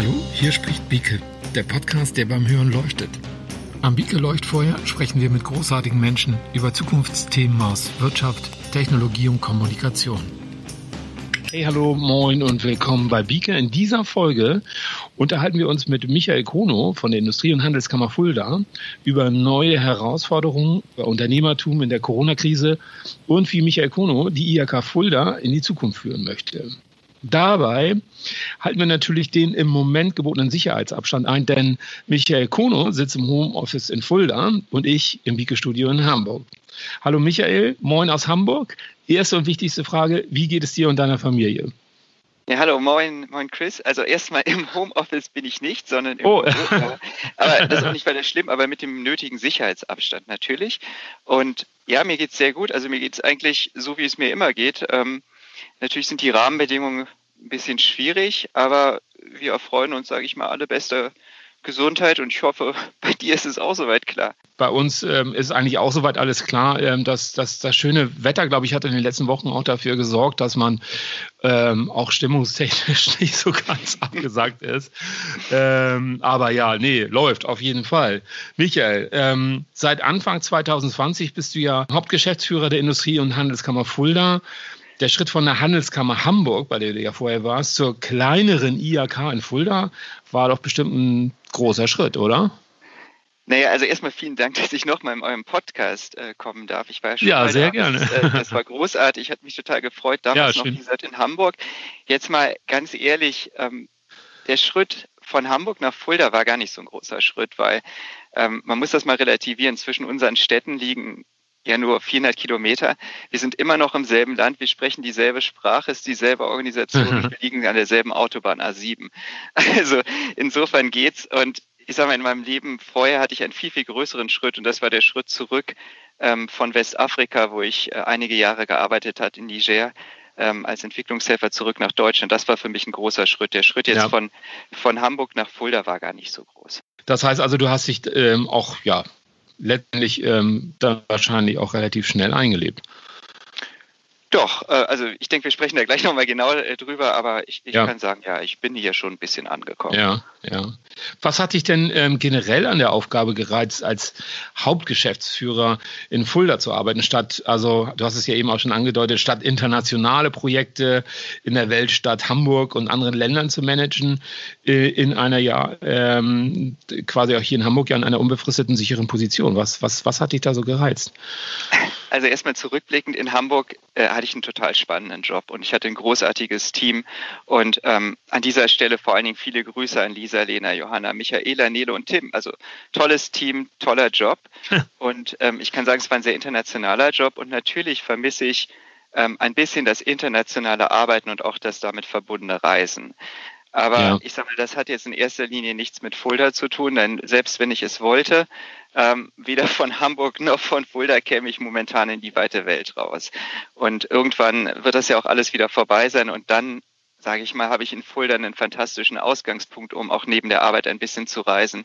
Hallo, hier spricht Bieke, der Podcast, der beim Hören leuchtet. Am Bieke Leuchtfeuer sprechen wir mit großartigen Menschen über Zukunftsthemen aus Wirtschaft, Technologie und Kommunikation. Hey, hallo, moin und willkommen bei Bieke. In dieser Folge unterhalten wir uns mit Michael Kono von der Industrie- und Handelskammer Fulda über neue Herausforderungen über Unternehmertum in der Corona-Krise und wie Michael Kono die IHK Fulda in die Zukunft führen möchte. Dabei halten wir natürlich den im Moment gebotenen Sicherheitsabstand ein, denn Michael Kono sitzt im Homeoffice in Fulda und ich im Bieke-Studio in Hamburg. Hallo Michael, moin aus Hamburg. Erste und wichtigste Frage, wie geht es dir und deiner Familie? Ja, hallo, moin, moin Chris. Also erstmal im Homeoffice bin ich nicht, sondern im oh. Büro. Aber das ist auch nicht weiter schlimm, aber mit dem nötigen Sicherheitsabstand natürlich. Und ja, mir geht es sehr gut. Also mir geht es eigentlich so, wie es mir immer geht. Ähm, Natürlich sind die Rahmenbedingungen ein bisschen schwierig, aber wir erfreuen uns, sage ich mal, alle beste Gesundheit und ich hoffe, bei dir ist es auch soweit klar. Bei uns ähm, ist eigentlich auch soweit alles klar. Ähm, dass, dass das schöne Wetter, glaube ich, hat in den letzten Wochen auch dafür gesorgt, dass man ähm, auch stimmungstechnisch nicht so ganz abgesagt ist. Ähm, aber ja, nee, läuft auf jeden Fall. Michael, ähm, seit Anfang 2020 bist du ja Hauptgeschäftsführer der Industrie- und Handelskammer Fulda der Schritt von der Handelskammer Hamburg, bei der du ja vorher warst, zur kleineren IAK in Fulda war doch bestimmt ein großer Schritt, oder? Naja, also erstmal vielen Dank, dass ich nochmal in eurem Podcast äh, kommen darf. Ich war ja schon Ja, sehr da. gerne. Das, äh, das, war großartig, hat mich total gefreut. Damals ja, noch, wie gesagt, in Hamburg. Jetzt mal ganz ehrlich, ähm, der Schritt von Hamburg nach Fulda war gar nicht so ein großer Schritt, weil ähm, man muss das mal relativieren. Zwischen unseren Städten liegen ja nur 400 Kilometer. Wir sind immer noch im selben Land, wir sprechen dieselbe Sprache, ist dieselbe Organisation, wir liegen an derselben Autobahn A7. Also insofern geht's und ich sage mal, in meinem Leben vorher hatte ich einen viel, viel größeren Schritt und das war der Schritt zurück ähm, von Westafrika, wo ich äh, einige Jahre gearbeitet hat in Niger ähm, als Entwicklungshelfer zurück nach Deutschland. Das war für mich ein großer Schritt. Der Schritt jetzt ja. von, von Hamburg nach Fulda war gar nicht so groß. Das heißt also, du hast dich ähm, auch ja letztendlich ähm, dann wahrscheinlich auch relativ schnell eingelebt. Doch, äh, also ich denke, wir sprechen da gleich nochmal genau äh, drüber, aber ich, ich ja. kann sagen, ja, ich bin hier schon ein bisschen angekommen. Ja, ja. Was hat dich denn ähm, generell an der Aufgabe gereizt, als Hauptgeschäftsführer in Fulda zu arbeiten, statt, also du hast es ja eben auch schon angedeutet, statt internationale Projekte in der Welt, statt Hamburg und anderen Ländern zu managen, äh, in einer ja ähm, quasi auch hier in Hamburg ja in einer unbefristeten sicheren Position. Was, was, was hat dich da so gereizt? Also erstmal zurückblickend in Hamburg äh, hatte ich einen total spannenden Job und ich hatte ein großartiges Team. Und ähm, an dieser Stelle vor allen Dingen viele Grüße an Lisa, Lena, Johanna, Michaela, Nele und Tim. Also tolles Team, toller Job. und ähm, ich kann sagen, es war ein sehr internationaler Job und natürlich vermisse ich ähm, ein bisschen das internationale Arbeiten und auch das damit verbundene Reisen. Aber ja. ich sage mal, das hat jetzt in erster Linie nichts mit Fulda zu tun, denn selbst wenn ich es wollte, ähm, weder von Hamburg noch von Fulda käme ich momentan in die weite Welt raus. Und irgendwann wird das ja auch alles wieder vorbei sein und dann sage ich mal, habe ich in Fulda einen fantastischen Ausgangspunkt, um auch neben der Arbeit ein bisschen zu reisen.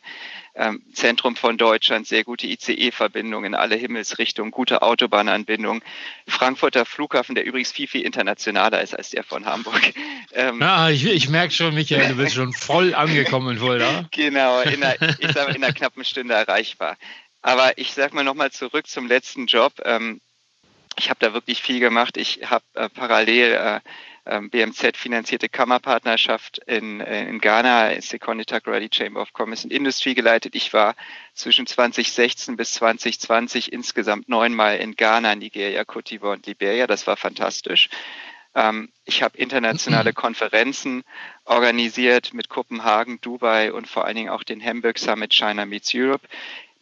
Ähm, Zentrum von Deutschland, sehr gute ICE-Verbindungen in alle Himmelsrichtungen, gute Autobahnanbindung. Frankfurter Flughafen, der übrigens viel, viel internationaler ist als der von Hamburg. Ähm, ah, ich, ich merke schon, Michael, du bist schon voll angekommen in Fulda. Genau, in einer, ich sage in einer knappen Stunde erreichbar. Aber ich sage mal nochmal zurück zum letzten Job. Ähm, ich habe da wirklich viel gemacht. Ich habe äh, parallel äh, ähm, BMZ finanzierte Kammerpartnerschaft in, äh, in Ghana, Secondi Takoradi Chamber of Commerce and Industry geleitet. Ich war zwischen 2016 bis 2020 insgesamt neunmal in Ghana, Nigeria, Cote d'Ivoire und Liberia. Das war fantastisch. Ähm, ich habe internationale Konferenzen organisiert mit Kopenhagen, Dubai und vor allen Dingen auch den Hamburg Summit China Meets Europe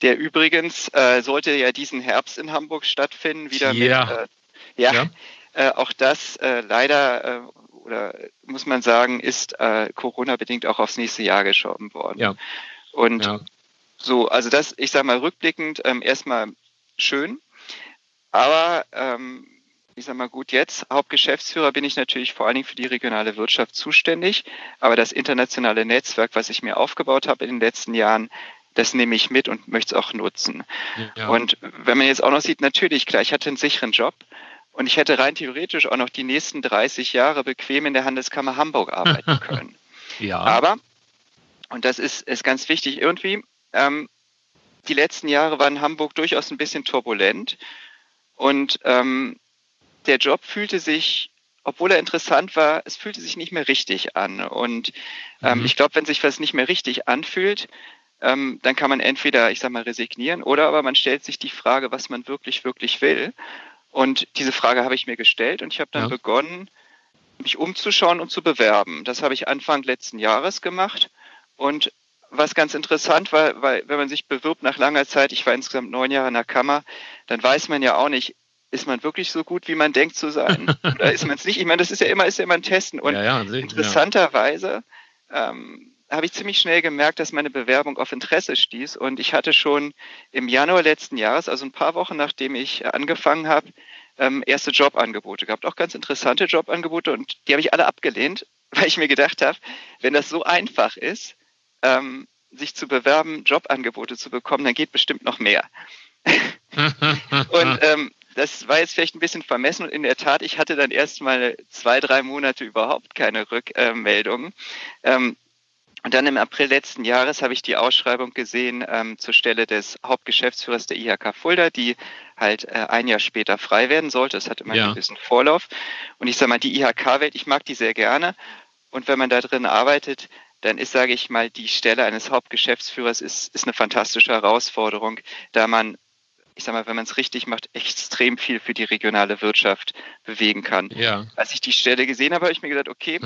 der übrigens äh, sollte ja diesen Herbst in Hamburg stattfinden, wieder ja. mit äh, ja, ja. Äh, auch das äh, leider äh, oder muss man sagen, ist äh, Corona-bedingt auch aufs nächste Jahr geschoben worden. Ja. Und ja. so, also das, ich sage mal rückblickend, ähm, erstmal schön, aber ähm, ich sage mal gut, jetzt Hauptgeschäftsführer bin ich natürlich vor allen Dingen für die regionale Wirtschaft zuständig, aber das internationale Netzwerk, was ich mir aufgebaut habe in den letzten Jahren, das nehme ich mit und möchte es auch nutzen. Ja. Und wenn man jetzt auch noch sieht, natürlich, klar, ich hatte einen sicheren Job, und ich hätte rein theoretisch auch noch die nächsten 30 Jahre bequem in der Handelskammer Hamburg arbeiten können. ja. Aber und das ist, ist ganz wichtig irgendwie. Ähm, die letzten Jahre waren in Hamburg durchaus ein bisschen turbulent und ähm, der Job fühlte sich, obwohl er interessant war, es fühlte sich nicht mehr richtig an. Und ähm, mhm. ich glaube, wenn sich was nicht mehr richtig anfühlt, ähm, dann kann man entweder, ich sag mal, resignieren oder aber man stellt sich die Frage, was man wirklich, wirklich will. Und diese Frage habe ich mir gestellt und ich habe dann ja. begonnen, mich umzuschauen und zu bewerben. Das habe ich Anfang letzten Jahres gemacht und was ganz interessant war, weil wenn man sich bewirbt nach langer Zeit, ich war insgesamt neun Jahre in der Kammer, dann weiß man ja auch nicht, ist man wirklich so gut, wie man denkt zu sein? Oder ist man es nicht? Ich meine, das ist ja immer, ist ja immer ein Testen. Und ja, ja, interessanterweise ähm, habe ich ziemlich schnell gemerkt, dass meine Bewerbung auf Interesse stieß. Und ich hatte schon im Januar letzten Jahres, also ein paar Wochen nachdem ich angefangen habe, ähm, erste Jobangebote gehabt. Auch ganz interessante Jobangebote. Und die habe ich alle abgelehnt, weil ich mir gedacht habe, wenn das so einfach ist, ähm, sich zu bewerben, Jobangebote zu bekommen, dann geht bestimmt noch mehr. und ähm, das war jetzt vielleicht ein bisschen vermessen und in der Tat, ich hatte dann erst mal zwei, drei Monate überhaupt keine Rückmeldungen. Ähm, und dann im April letzten Jahres habe ich die Ausschreibung gesehen ähm, zur Stelle des Hauptgeschäftsführers der IHK Fulda, die halt äh, ein Jahr später frei werden sollte. Es hat immer ja. ein bisschen Vorlauf. Und ich sage mal, die IHK-Welt, ich mag die sehr gerne. Und wenn man da drin arbeitet, dann ist, sage ich mal, die Stelle eines Hauptgeschäftsführers ist, ist eine fantastische Herausforderung, da man, ich sage mal, wenn man es richtig macht, extrem viel für die regionale Wirtschaft bewegen kann. Ja. Als ich die Stelle gesehen habe, habe ich mir gedacht, okay.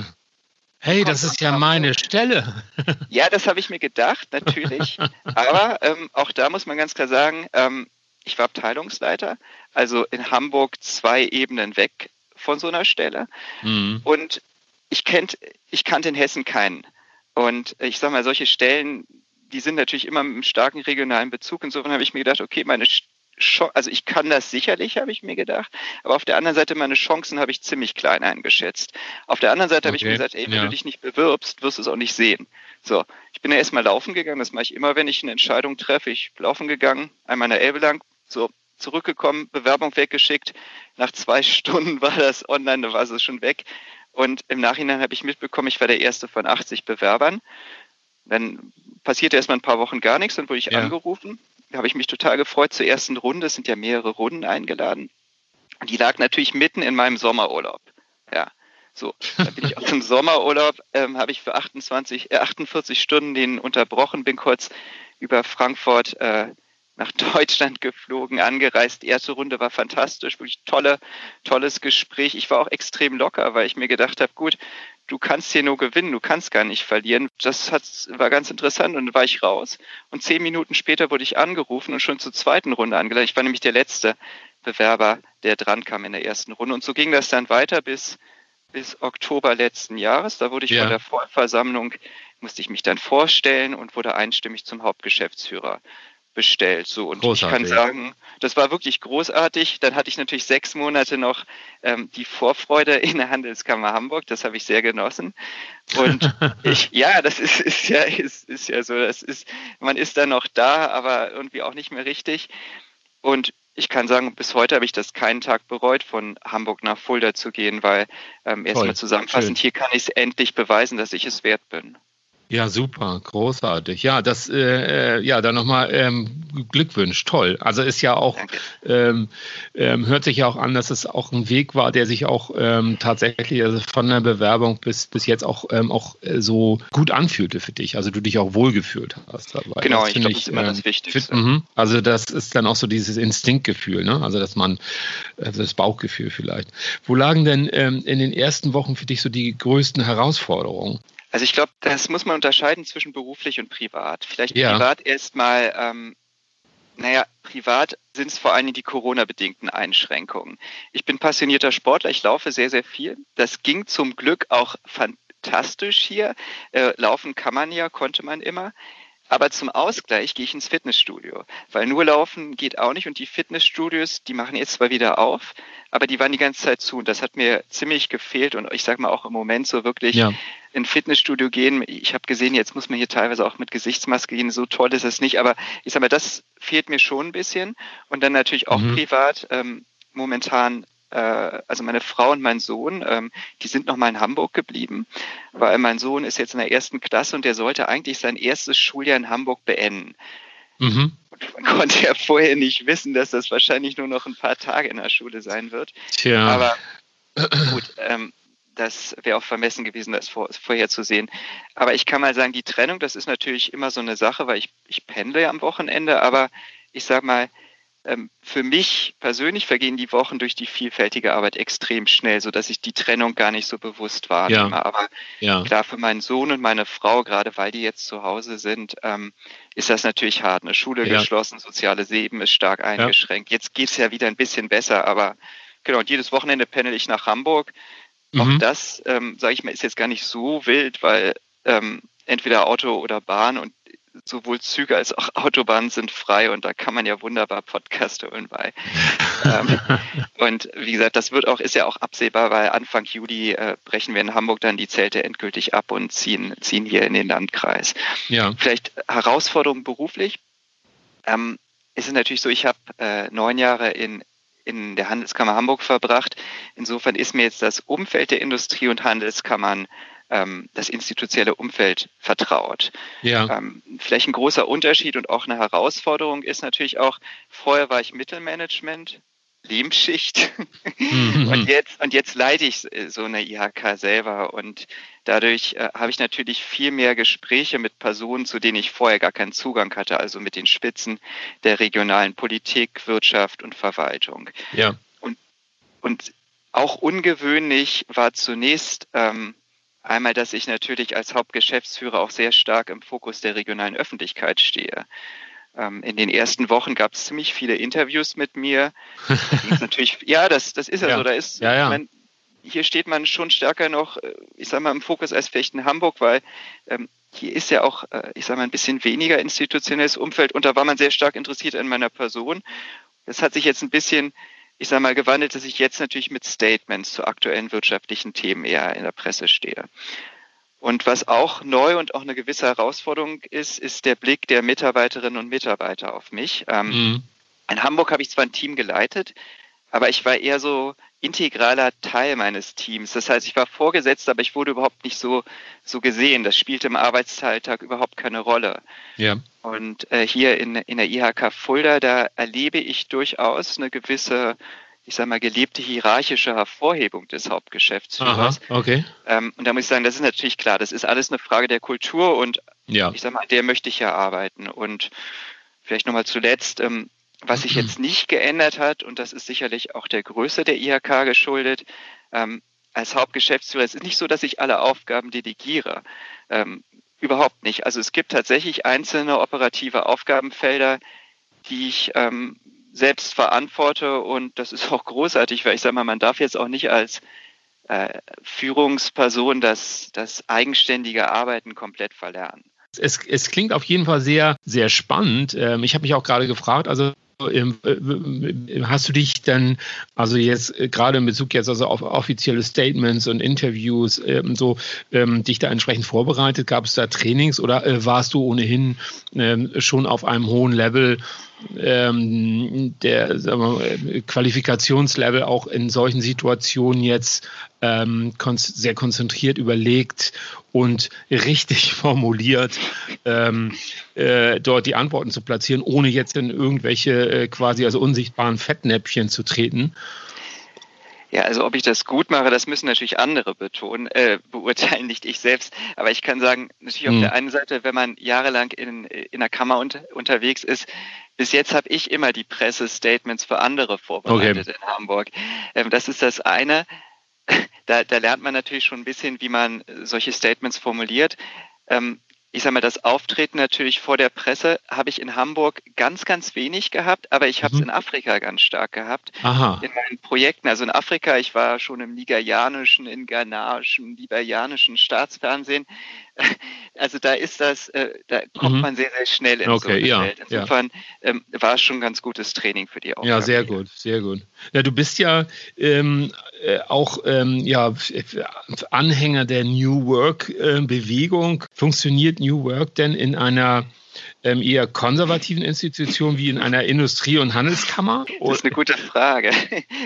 Hey, das ist ja meine Stelle. ja, das habe ich mir gedacht, natürlich. Aber ähm, auch da muss man ganz klar sagen, ähm, ich war Abteilungsleiter, also in Hamburg zwei Ebenen weg von so einer Stelle. Mhm. Und ich, kennt, ich kannte in Hessen keinen. Und ich sage mal, solche Stellen, die sind natürlich immer mit einem starken regionalen Bezug. Insofern habe ich mir gedacht, okay, meine Ch also ich kann das sicherlich, habe ich mir gedacht, aber auf der anderen Seite meine Chancen habe ich ziemlich klein eingeschätzt. Auf der anderen Seite okay. habe ich mir gesagt, ey, wenn ja. du dich nicht bewirbst, wirst du es auch nicht sehen. So, ich bin ja erstmal laufen gegangen, das mache ich immer, wenn ich eine Entscheidung treffe. Ich bin laufen gegangen, einmal in der Elbe lang, so zurückgekommen, Bewerbung weggeschickt. Nach zwei Stunden war das online, da war es schon weg. Und im Nachhinein habe ich mitbekommen, ich war der erste von 80 Bewerbern. Dann passierte erstmal ein paar Wochen gar nichts, dann wurde ich ja. angerufen. Da habe ich mich total gefreut zur ersten Runde. Es sind ja mehrere Runden eingeladen. Und die lag natürlich mitten in meinem Sommerurlaub. Ja. So, dann bin ich aus dem Sommerurlaub, ähm, habe ich für 28, äh, 48 Stunden den unterbrochen, bin kurz über Frankfurt äh, nach Deutschland geflogen, angereist. Die erste Runde war fantastisch, wirklich tolle, tolles Gespräch. Ich war auch extrem locker, weil ich mir gedacht habe, gut, du kannst hier nur gewinnen, du kannst gar nicht verlieren. Das hat, war ganz interessant und dann war ich raus. Und zehn Minuten später wurde ich angerufen und schon zur zweiten Runde angeladen. Ich war nämlich der letzte Bewerber, der dran kam in der ersten Runde. Und so ging das dann weiter bis, bis Oktober letzten Jahres. Da wurde ich ja. von der Vollversammlung, musste ich mich dann vorstellen und wurde einstimmig zum Hauptgeschäftsführer bestellt. So und großartig. ich kann sagen, das war wirklich großartig. Dann hatte ich natürlich sechs Monate noch ähm, die Vorfreude in der Handelskammer Hamburg. Das habe ich sehr genossen. Und ich, ja, das ist, ist ja ist, ist ja so. Das ist, man ist dann noch da, aber irgendwie auch nicht mehr richtig. Und ich kann sagen, bis heute habe ich das keinen Tag bereut, von Hamburg nach Fulda zu gehen, weil ähm, erstmal zusammenfassend, Schön. hier kann ich es endlich beweisen, dass ich es wert bin. Ja, super, großartig. Ja, das, äh, äh ja, dann nochmal ähm, Glückwunsch, toll. Also ist ja auch, ähm, ähm, hört sich ja auch an, dass es auch ein Weg war, der sich auch ähm, tatsächlich also von der Bewerbung bis, bis jetzt auch, ähm, auch äh, so gut anfühlte für dich. Also du dich auch wohlgefühlt hast dabei. Genau, das ich glaube, das ist immer das ähm, Wichtigste. Fit, mhm. also das ist dann auch so dieses Instinktgefühl, ne? Also dass man, also das Bauchgefühl vielleicht. Wo lagen denn ähm, in den ersten Wochen für dich so die größten Herausforderungen? Also ich glaube, das muss man unterscheiden zwischen beruflich und privat. Vielleicht ja. privat erstmal, ähm, naja, privat sind es vor allem die Corona-bedingten Einschränkungen. Ich bin passionierter Sportler, ich laufe sehr, sehr viel. Das ging zum Glück auch fantastisch hier. Äh, laufen kann man ja, konnte man immer. Aber zum Ausgleich gehe ich ins Fitnessstudio, weil nur laufen geht auch nicht und die Fitnessstudios, die machen jetzt zwar wieder auf, aber die waren die ganze Zeit zu und das hat mir ziemlich gefehlt und ich sage mal auch im Moment so wirklich ja. in Fitnessstudio gehen. Ich habe gesehen, jetzt muss man hier teilweise auch mit Gesichtsmaske gehen, so toll ist es nicht, aber ich sage mal, das fehlt mir schon ein bisschen und dann natürlich auch mhm. privat. Ähm, momentan also meine Frau und mein Sohn, ähm, die sind noch mal in Hamburg geblieben, weil mein Sohn ist jetzt in der ersten Klasse und der sollte eigentlich sein erstes Schuljahr in Hamburg beenden. Mhm. man konnte ja vorher nicht wissen, dass das wahrscheinlich nur noch ein paar Tage in der Schule sein wird. Tja. Aber gut, ähm, das wäre auch vermessen gewesen, das vor, vorherzusehen. Aber ich kann mal sagen, die Trennung, das ist natürlich immer so eine Sache, weil ich, ich pendle ja am Wochenende, aber ich sag mal, für mich persönlich vergehen die Wochen durch die vielfältige Arbeit extrem schnell, sodass ich die Trennung gar nicht so bewusst wahrnehme. Ja. Aber ja. klar, für meinen Sohn und meine Frau, gerade weil die jetzt zu Hause sind, ähm, ist das natürlich hart. Eine Schule ja. geschlossen, soziale Leben ist stark eingeschränkt. Jetzt geht es ja wieder ein bisschen besser, aber genau, und jedes Wochenende pendel ich nach Hamburg. Mhm. Auch das, ähm, sage ich mal, ist jetzt gar nicht so wild, weil ähm, entweder Auto oder Bahn und sowohl Züge als auch Autobahnen sind frei und da kann man ja wunderbar Podcast hören bei. ähm, und wie gesagt, das wird auch, ist ja auch absehbar, weil Anfang Juli äh, brechen wir in Hamburg dann die Zelte endgültig ab und ziehen, ziehen hier in den Landkreis. Ja. Vielleicht Herausforderungen beruflich. Ähm, ist es natürlich so, ich habe äh, neun Jahre in in der Handelskammer Hamburg verbracht. Insofern ist mir jetzt das Umfeld der Industrie- und Handelskammern ähm, das institutionelle Umfeld vertraut. Ja. Ähm, vielleicht ein großer Unterschied und auch eine Herausforderung ist natürlich auch, vorher war ich Mittelmanagement, Lebensschicht mhm. und jetzt und jetzt leite ich so eine IHK selber und dadurch äh, habe ich natürlich viel mehr Gespräche mit Personen, zu denen ich vorher gar keinen Zugang hatte, also mit den Spitzen der regionalen Politik, Wirtschaft und Verwaltung. Ja. Und und auch ungewöhnlich war zunächst ähm, Einmal, dass ich natürlich als Hauptgeschäftsführer auch sehr stark im Fokus der regionalen Öffentlichkeit stehe. Ähm, in den ersten Wochen gab es ziemlich viele Interviews mit mir. natürlich, ja, das, das ist ja, ja. so. Da ist, ja, ja. Man, hier steht man schon stärker noch, äh, ich sag mal, im Fokus als vielleicht in Hamburg, weil ähm, hier ist ja auch, äh, ich sag mal, ein bisschen weniger institutionelles Umfeld und da war man sehr stark interessiert an meiner Person. Das hat sich jetzt ein bisschen ich sage mal, gewandelt, dass ich jetzt natürlich mit Statements zu aktuellen wirtschaftlichen Themen eher in der Presse stehe. Und was auch neu und auch eine gewisse Herausforderung ist, ist der Blick der Mitarbeiterinnen und Mitarbeiter auf mich. Ähm, mhm. In Hamburg habe ich zwar ein Team geleitet, aber ich war eher so integraler Teil meines Teams. Das heißt, ich war vorgesetzt, aber ich wurde überhaupt nicht so, so gesehen. Das spielte im Arbeitsalltag überhaupt keine Rolle. Ja. Und äh, hier in, in der IHK Fulda, da erlebe ich durchaus eine gewisse, ich sage mal, gelebte hierarchische Hervorhebung des Hauptgeschäftsführers. Aha, okay. Ähm, und da muss ich sagen, das ist natürlich klar, das ist alles eine Frage der Kultur und ja. ich sage mal, der möchte ich ja arbeiten. Und vielleicht nochmal zuletzt, ähm, was sich jetzt nicht geändert hat, und das ist sicherlich auch der Größe der IHK geschuldet, ähm, als Hauptgeschäftsführer, es ist nicht so, dass ich alle Aufgaben delegiere. Ähm, überhaupt nicht. Also es gibt tatsächlich einzelne operative Aufgabenfelder, die ich ähm, selbst verantworte und das ist auch großartig, weil ich sage mal, man darf jetzt auch nicht als äh, Führungsperson das, das eigenständige Arbeiten komplett verlernen. Es, es klingt auf jeden Fall sehr, sehr spannend. Ähm, ich habe mich auch gerade gefragt, also hast du dich dann, also jetzt äh, gerade in Bezug jetzt also auf offizielle Statements und Interviews, ähm, so ähm, dich da entsprechend vorbereitet? Gab es da Trainings oder äh, warst du ohnehin ähm, schon auf einem hohen Level ähm, der wir, Qualifikationslevel auch in solchen Situationen jetzt ähm, kon sehr konzentriert überlegt und richtig formuliert ähm, äh, dort die Antworten zu platzieren, ohne jetzt in irgendwelche äh, quasi also unsichtbaren Fettnäpfchen zu treten. Ja, also ob ich das gut mache, das müssen natürlich andere betonen, äh, beurteilen, nicht ich selbst. Aber ich kann sagen, natürlich auf der einen Seite, wenn man jahrelang in, in der Kammer unter, unterwegs ist, bis jetzt habe ich immer die Pressestatements für andere vorbereitet okay. in Hamburg. Ähm, das ist das eine. Da, da lernt man natürlich schon ein bisschen, wie man solche Statements formuliert. Ähm, ich sage mal, das Auftreten natürlich vor der Presse habe ich in Hamburg ganz, ganz wenig gehabt, aber ich habe es mhm. in Afrika ganz stark gehabt. Aha. In meinen Projekten, also in Afrika, ich war schon im nigerianischen, in ghanaischen, liberianischen Staatsfernsehen. also da ist das, äh, da kommt mhm. man sehr, sehr schnell in okay, so ja, Welt. Insofern ja. ähm, war es schon ein ganz gutes Training für die Aufgabe. Ja, sehr gut, sehr gut. Ja, du bist ja ähm, äh, auch ähm, ja, Anhänger der New Work-Bewegung. Äh, Funktioniert New Work denn in einer ähm, eher konservativen Institution wie in einer Industrie- und Handelskammer? Das ist eine gute Frage.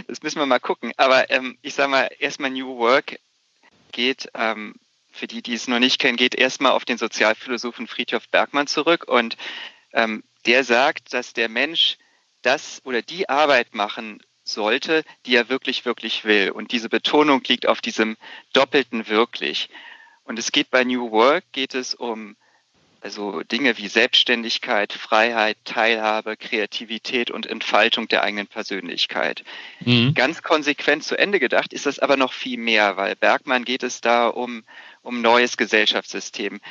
Das müssen wir mal gucken. Aber ähm, ich sage mal, erstmal New Work geht, ähm, für die, die es noch nicht kennen, geht erstmal auf den Sozialphilosophen Friedhof Bergmann zurück. Und ähm, der sagt, dass der Mensch das oder die Arbeit machen sollte, die er wirklich, wirklich will. Und diese Betonung liegt auf diesem doppelten wirklich. Und es geht bei New Work, geht es um also Dinge wie Selbstständigkeit, Freiheit, Teilhabe, Kreativität und Entfaltung der eigenen Persönlichkeit. Mhm. Ganz konsequent zu Ende gedacht ist das aber noch viel mehr, weil Bergmann geht es da um, um neues Gesellschaftssystem.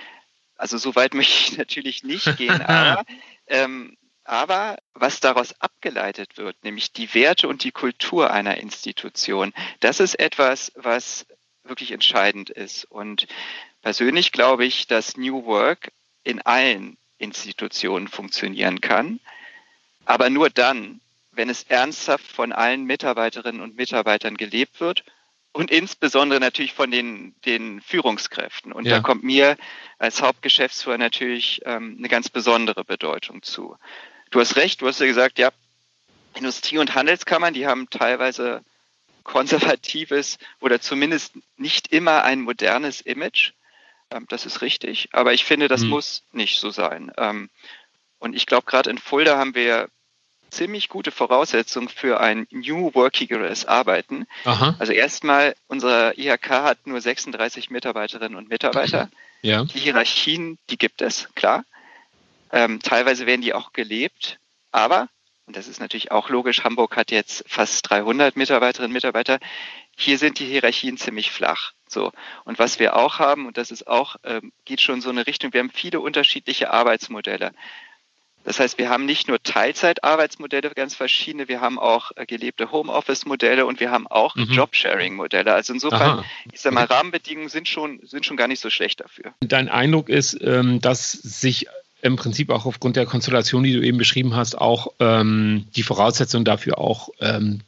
Also so weit möchte ich natürlich nicht gehen, aber, ähm, aber was daraus abgeleitet wird, nämlich die Werte und die Kultur einer Institution, das ist etwas, was wirklich entscheidend ist. Und persönlich glaube ich, dass New Work in allen Institutionen funktionieren kann, aber nur dann, wenn es ernsthaft von allen Mitarbeiterinnen und Mitarbeitern gelebt wird und insbesondere natürlich von den, den Führungskräften. Und ja. da kommt mir als Hauptgeschäftsführer natürlich ähm, eine ganz besondere Bedeutung zu. Du hast recht, du hast ja gesagt, ja, Industrie- und Handelskammern, die haben teilweise konservatives oder zumindest nicht immer ein modernes Image. Ähm, das ist richtig. Aber ich finde, das mhm. muss nicht so sein. Ähm, und ich glaube, gerade in Fulda haben wir ziemlich gute Voraussetzungen für ein New Workigeres Arbeiten. Aha. Also erstmal, unser IHK hat nur 36 Mitarbeiterinnen und Mitarbeiter. Ja. Die Hierarchien, die gibt es, klar. Ähm, teilweise werden die auch gelebt. Aber, und das ist natürlich auch logisch, Hamburg hat jetzt fast 300 Mitarbeiterinnen und Mitarbeiter. Hier sind die Hierarchien ziemlich flach. So. Und was wir auch haben, und das ist auch, ähm, geht schon so eine Richtung, wir haben viele unterschiedliche Arbeitsmodelle. Das heißt, wir haben nicht nur Teilzeitarbeitsmodelle, ganz verschiedene, wir haben auch äh, gelebte Homeoffice-Modelle und wir haben auch mhm. Jobsharing-Modelle. Also insofern, Aha. ich sage mal, Rahmenbedingungen sind schon, sind schon gar nicht so schlecht dafür. Dein Eindruck ist, ähm, dass sich im Prinzip auch aufgrund der Konstellation, die du eben beschrieben hast, auch ähm, die Voraussetzungen dafür auch ähm,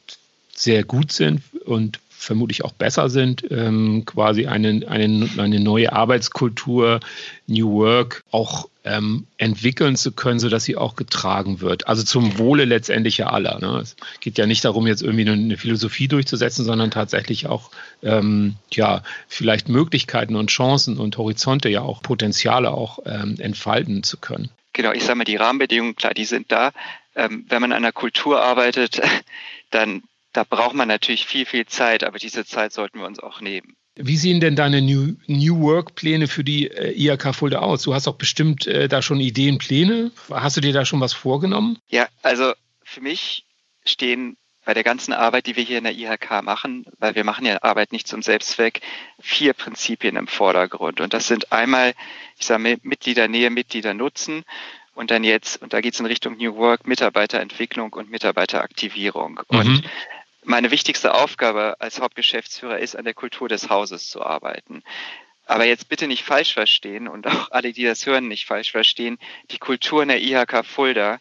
sehr gut sind und vermutlich auch besser sind, ähm, quasi eine, eine, eine neue Arbeitskultur, New Work auch ähm, entwickeln zu können, sodass sie auch getragen wird. Also zum Wohle letztendlich ja aller. Ne? Es geht ja nicht darum, jetzt irgendwie eine, eine Philosophie durchzusetzen, sondern tatsächlich auch ähm, ja vielleicht Möglichkeiten und Chancen und Horizonte ja auch Potenziale auch ähm, entfalten zu können. Genau, ich sage mal, die Rahmenbedingungen, klar, die sind da. Ähm, wenn man an einer Kultur arbeitet, dann da braucht man natürlich viel, viel Zeit, aber diese Zeit sollten wir uns auch nehmen. Wie sehen denn deine New, New Work-Pläne für die äh, IHK Fulda aus? Du hast doch bestimmt äh, da schon Ideen, Pläne. Hast du dir da schon was vorgenommen? Ja, also für mich stehen bei der ganzen Arbeit, die wir hier in der IHK machen, weil wir machen ja Arbeit nicht zum Selbstzweck, vier Prinzipien im Vordergrund. Und das sind einmal, ich sage Mitgliedernähe, Mitgliedernutzen und dann jetzt, und da geht es in Richtung New Work, Mitarbeiterentwicklung und Mitarbeiteraktivierung. Mhm. Und meine wichtigste Aufgabe als Hauptgeschäftsführer ist, an der Kultur des Hauses zu arbeiten. Aber jetzt bitte nicht falsch verstehen und auch alle, die das hören, nicht falsch verstehen. Die Kultur in der IHK Fulda,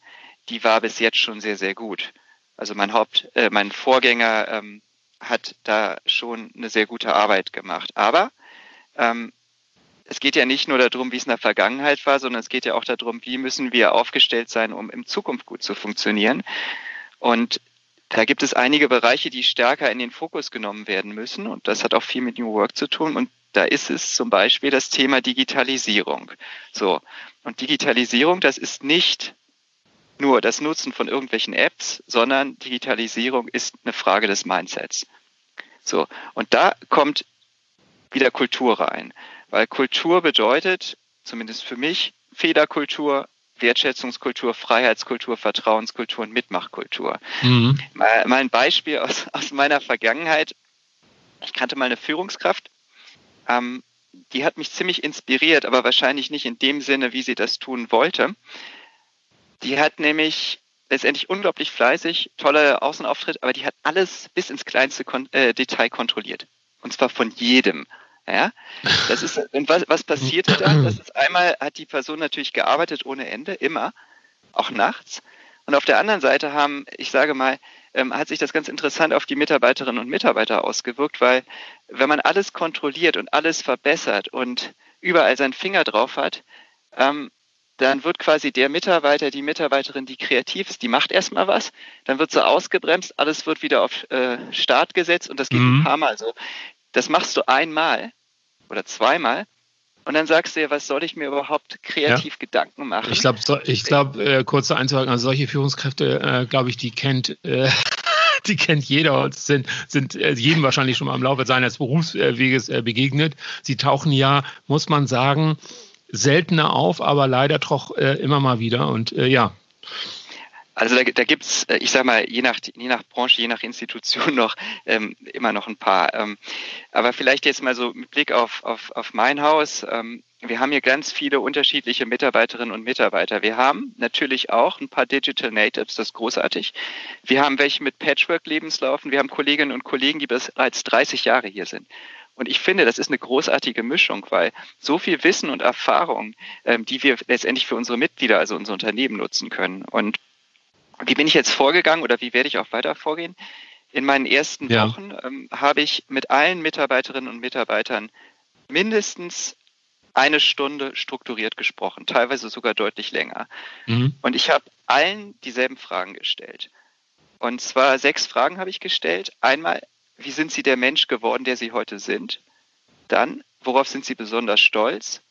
die war bis jetzt schon sehr, sehr gut. Also mein Haupt, äh, mein Vorgänger ähm, hat da schon eine sehr gute Arbeit gemacht. Aber ähm, es geht ja nicht nur darum, wie es in der Vergangenheit war, sondern es geht ja auch darum, wie müssen wir aufgestellt sein, um in Zukunft gut zu funktionieren. Und da gibt es einige Bereiche, die stärker in den Fokus genommen werden müssen. Und das hat auch viel mit New Work zu tun. Und da ist es zum Beispiel das Thema Digitalisierung. So. Und Digitalisierung, das ist nicht nur das Nutzen von irgendwelchen Apps, sondern Digitalisierung ist eine Frage des Mindsets. So. Und da kommt wieder Kultur rein. Weil Kultur bedeutet, zumindest für mich, Fehlerkultur, Wertschätzungskultur, Freiheitskultur, Vertrauenskultur und Mitmachkultur. Mhm. Mal, mal, ein Beispiel aus, aus meiner Vergangenheit. Ich kannte mal eine Führungskraft, ähm, die hat mich ziemlich inspiriert, aber wahrscheinlich nicht in dem Sinne, wie sie das tun wollte. Die hat nämlich letztendlich unglaublich fleißig, toller Außenauftritt, aber die hat alles bis ins kleinste Kon äh, Detail kontrolliert. Und zwar von jedem. Ja, das ist, und was, was passierte dann? Das ist einmal hat die Person natürlich gearbeitet ohne Ende, immer, auch nachts. Und auf der anderen Seite haben, ich sage mal, ähm, hat sich das ganz interessant auf die Mitarbeiterinnen und Mitarbeiter ausgewirkt, weil wenn man alles kontrolliert und alles verbessert und überall seinen Finger drauf hat, ähm, dann wird quasi der Mitarbeiter, die Mitarbeiterin, die kreativ ist, die macht erstmal was, dann wird sie ausgebremst, alles wird wieder auf äh, Start gesetzt und das geht mhm. ein paar Mal so. Das machst du einmal oder zweimal und dann sagst du ja, was soll ich mir überhaupt kreativ ja. Gedanken machen? Ich glaube, so, ich glaube, äh, kurze Einzuhalten, also solche Führungskräfte, äh, glaube ich, die kennt, äh, die kennt jeder und sind, sind äh, jedem wahrscheinlich schon mal im Laufe seines Berufsweges äh, begegnet. Sie tauchen ja, muss man sagen, seltener auf, aber leider doch äh, immer mal wieder. Und ja. Also da, da gibt es, äh, ich sage mal, je nach, je nach Branche, je nach Institution noch ähm, immer noch ein paar. Ähm, aber vielleicht jetzt mal so mit Blick auf, auf, auf mein Haus. Ähm, wir haben hier ganz viele unterschiedliche Mitarbeiterinnen und Mitarbeiter. Wir haben natürlich auch ein paar Digital Natives, das ist großartig. Wir haben welche mit Patchwork-Lebenslaufen. Wir haben Kolleginnen und Kollegen, die bereits 30 Jahre hier sind. Und ich finde, das ist eine großartige Mischung, weil so viel Wissen und Erfahrung, ähm, die wir letztendlich für unsere Mitglieder, also unser Unternehmen nutzen können. Und wie bin ich jetzt vorgegangen oder wie werde ich auch weiter vorgehen? In meinen ersten ja. Wochen ähm, habe ich mit allen Mitarbeiterinnen und Mitarbeitern mindestens eine Stunde strukturiert gesprochen, teilweise sogar deutlich länger. Mhm. Und ich habe allen dieselben Fragen gestellt. Und zwar sechs Fragen habe ich gestellt. Einmal, wie sind Sie der Mensch geworden, der Sie heute sind? Dann, worauf sind Sie besonders stolz?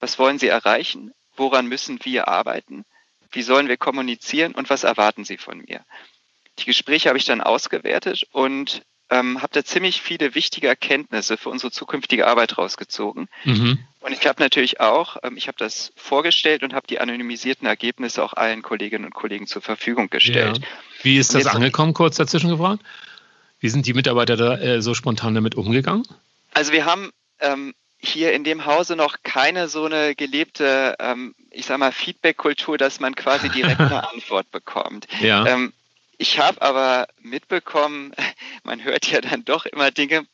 Was wollen Sie erreichen? Woran müssen wir arbeiten? Wie sollen wir kommunizieren und was erwarten Sie von mir? Die Gespräche habe ich dann ausgewertet und ähm, habe da ziemlich viele wichtige Erkenntnisse für unsere zukünftige Arbeit rausgezogen. Mhm. Und ich habe natürlich auch, ähm, ich habe das vorgestellt und habe die anonymisierten Ergebnisse auch allen Kolleginnen und Kollegen zur Verfügung gestellt. Ja. Wie ist das angekommen, kurz dazwischen gefragt? Wie sind die Mitarbeiter da äh, so spontan damit umgegangen? Also wir haben ähm, hier in dem Hause noch keine so eine gelebte, ähm, ich sag mal, Feedback-Kultur, dass man quasi direkt eine Antwort bekommt. Ja. Ähm, ich habe aber mitbekommen, man hört ja dann doch immer Dinge,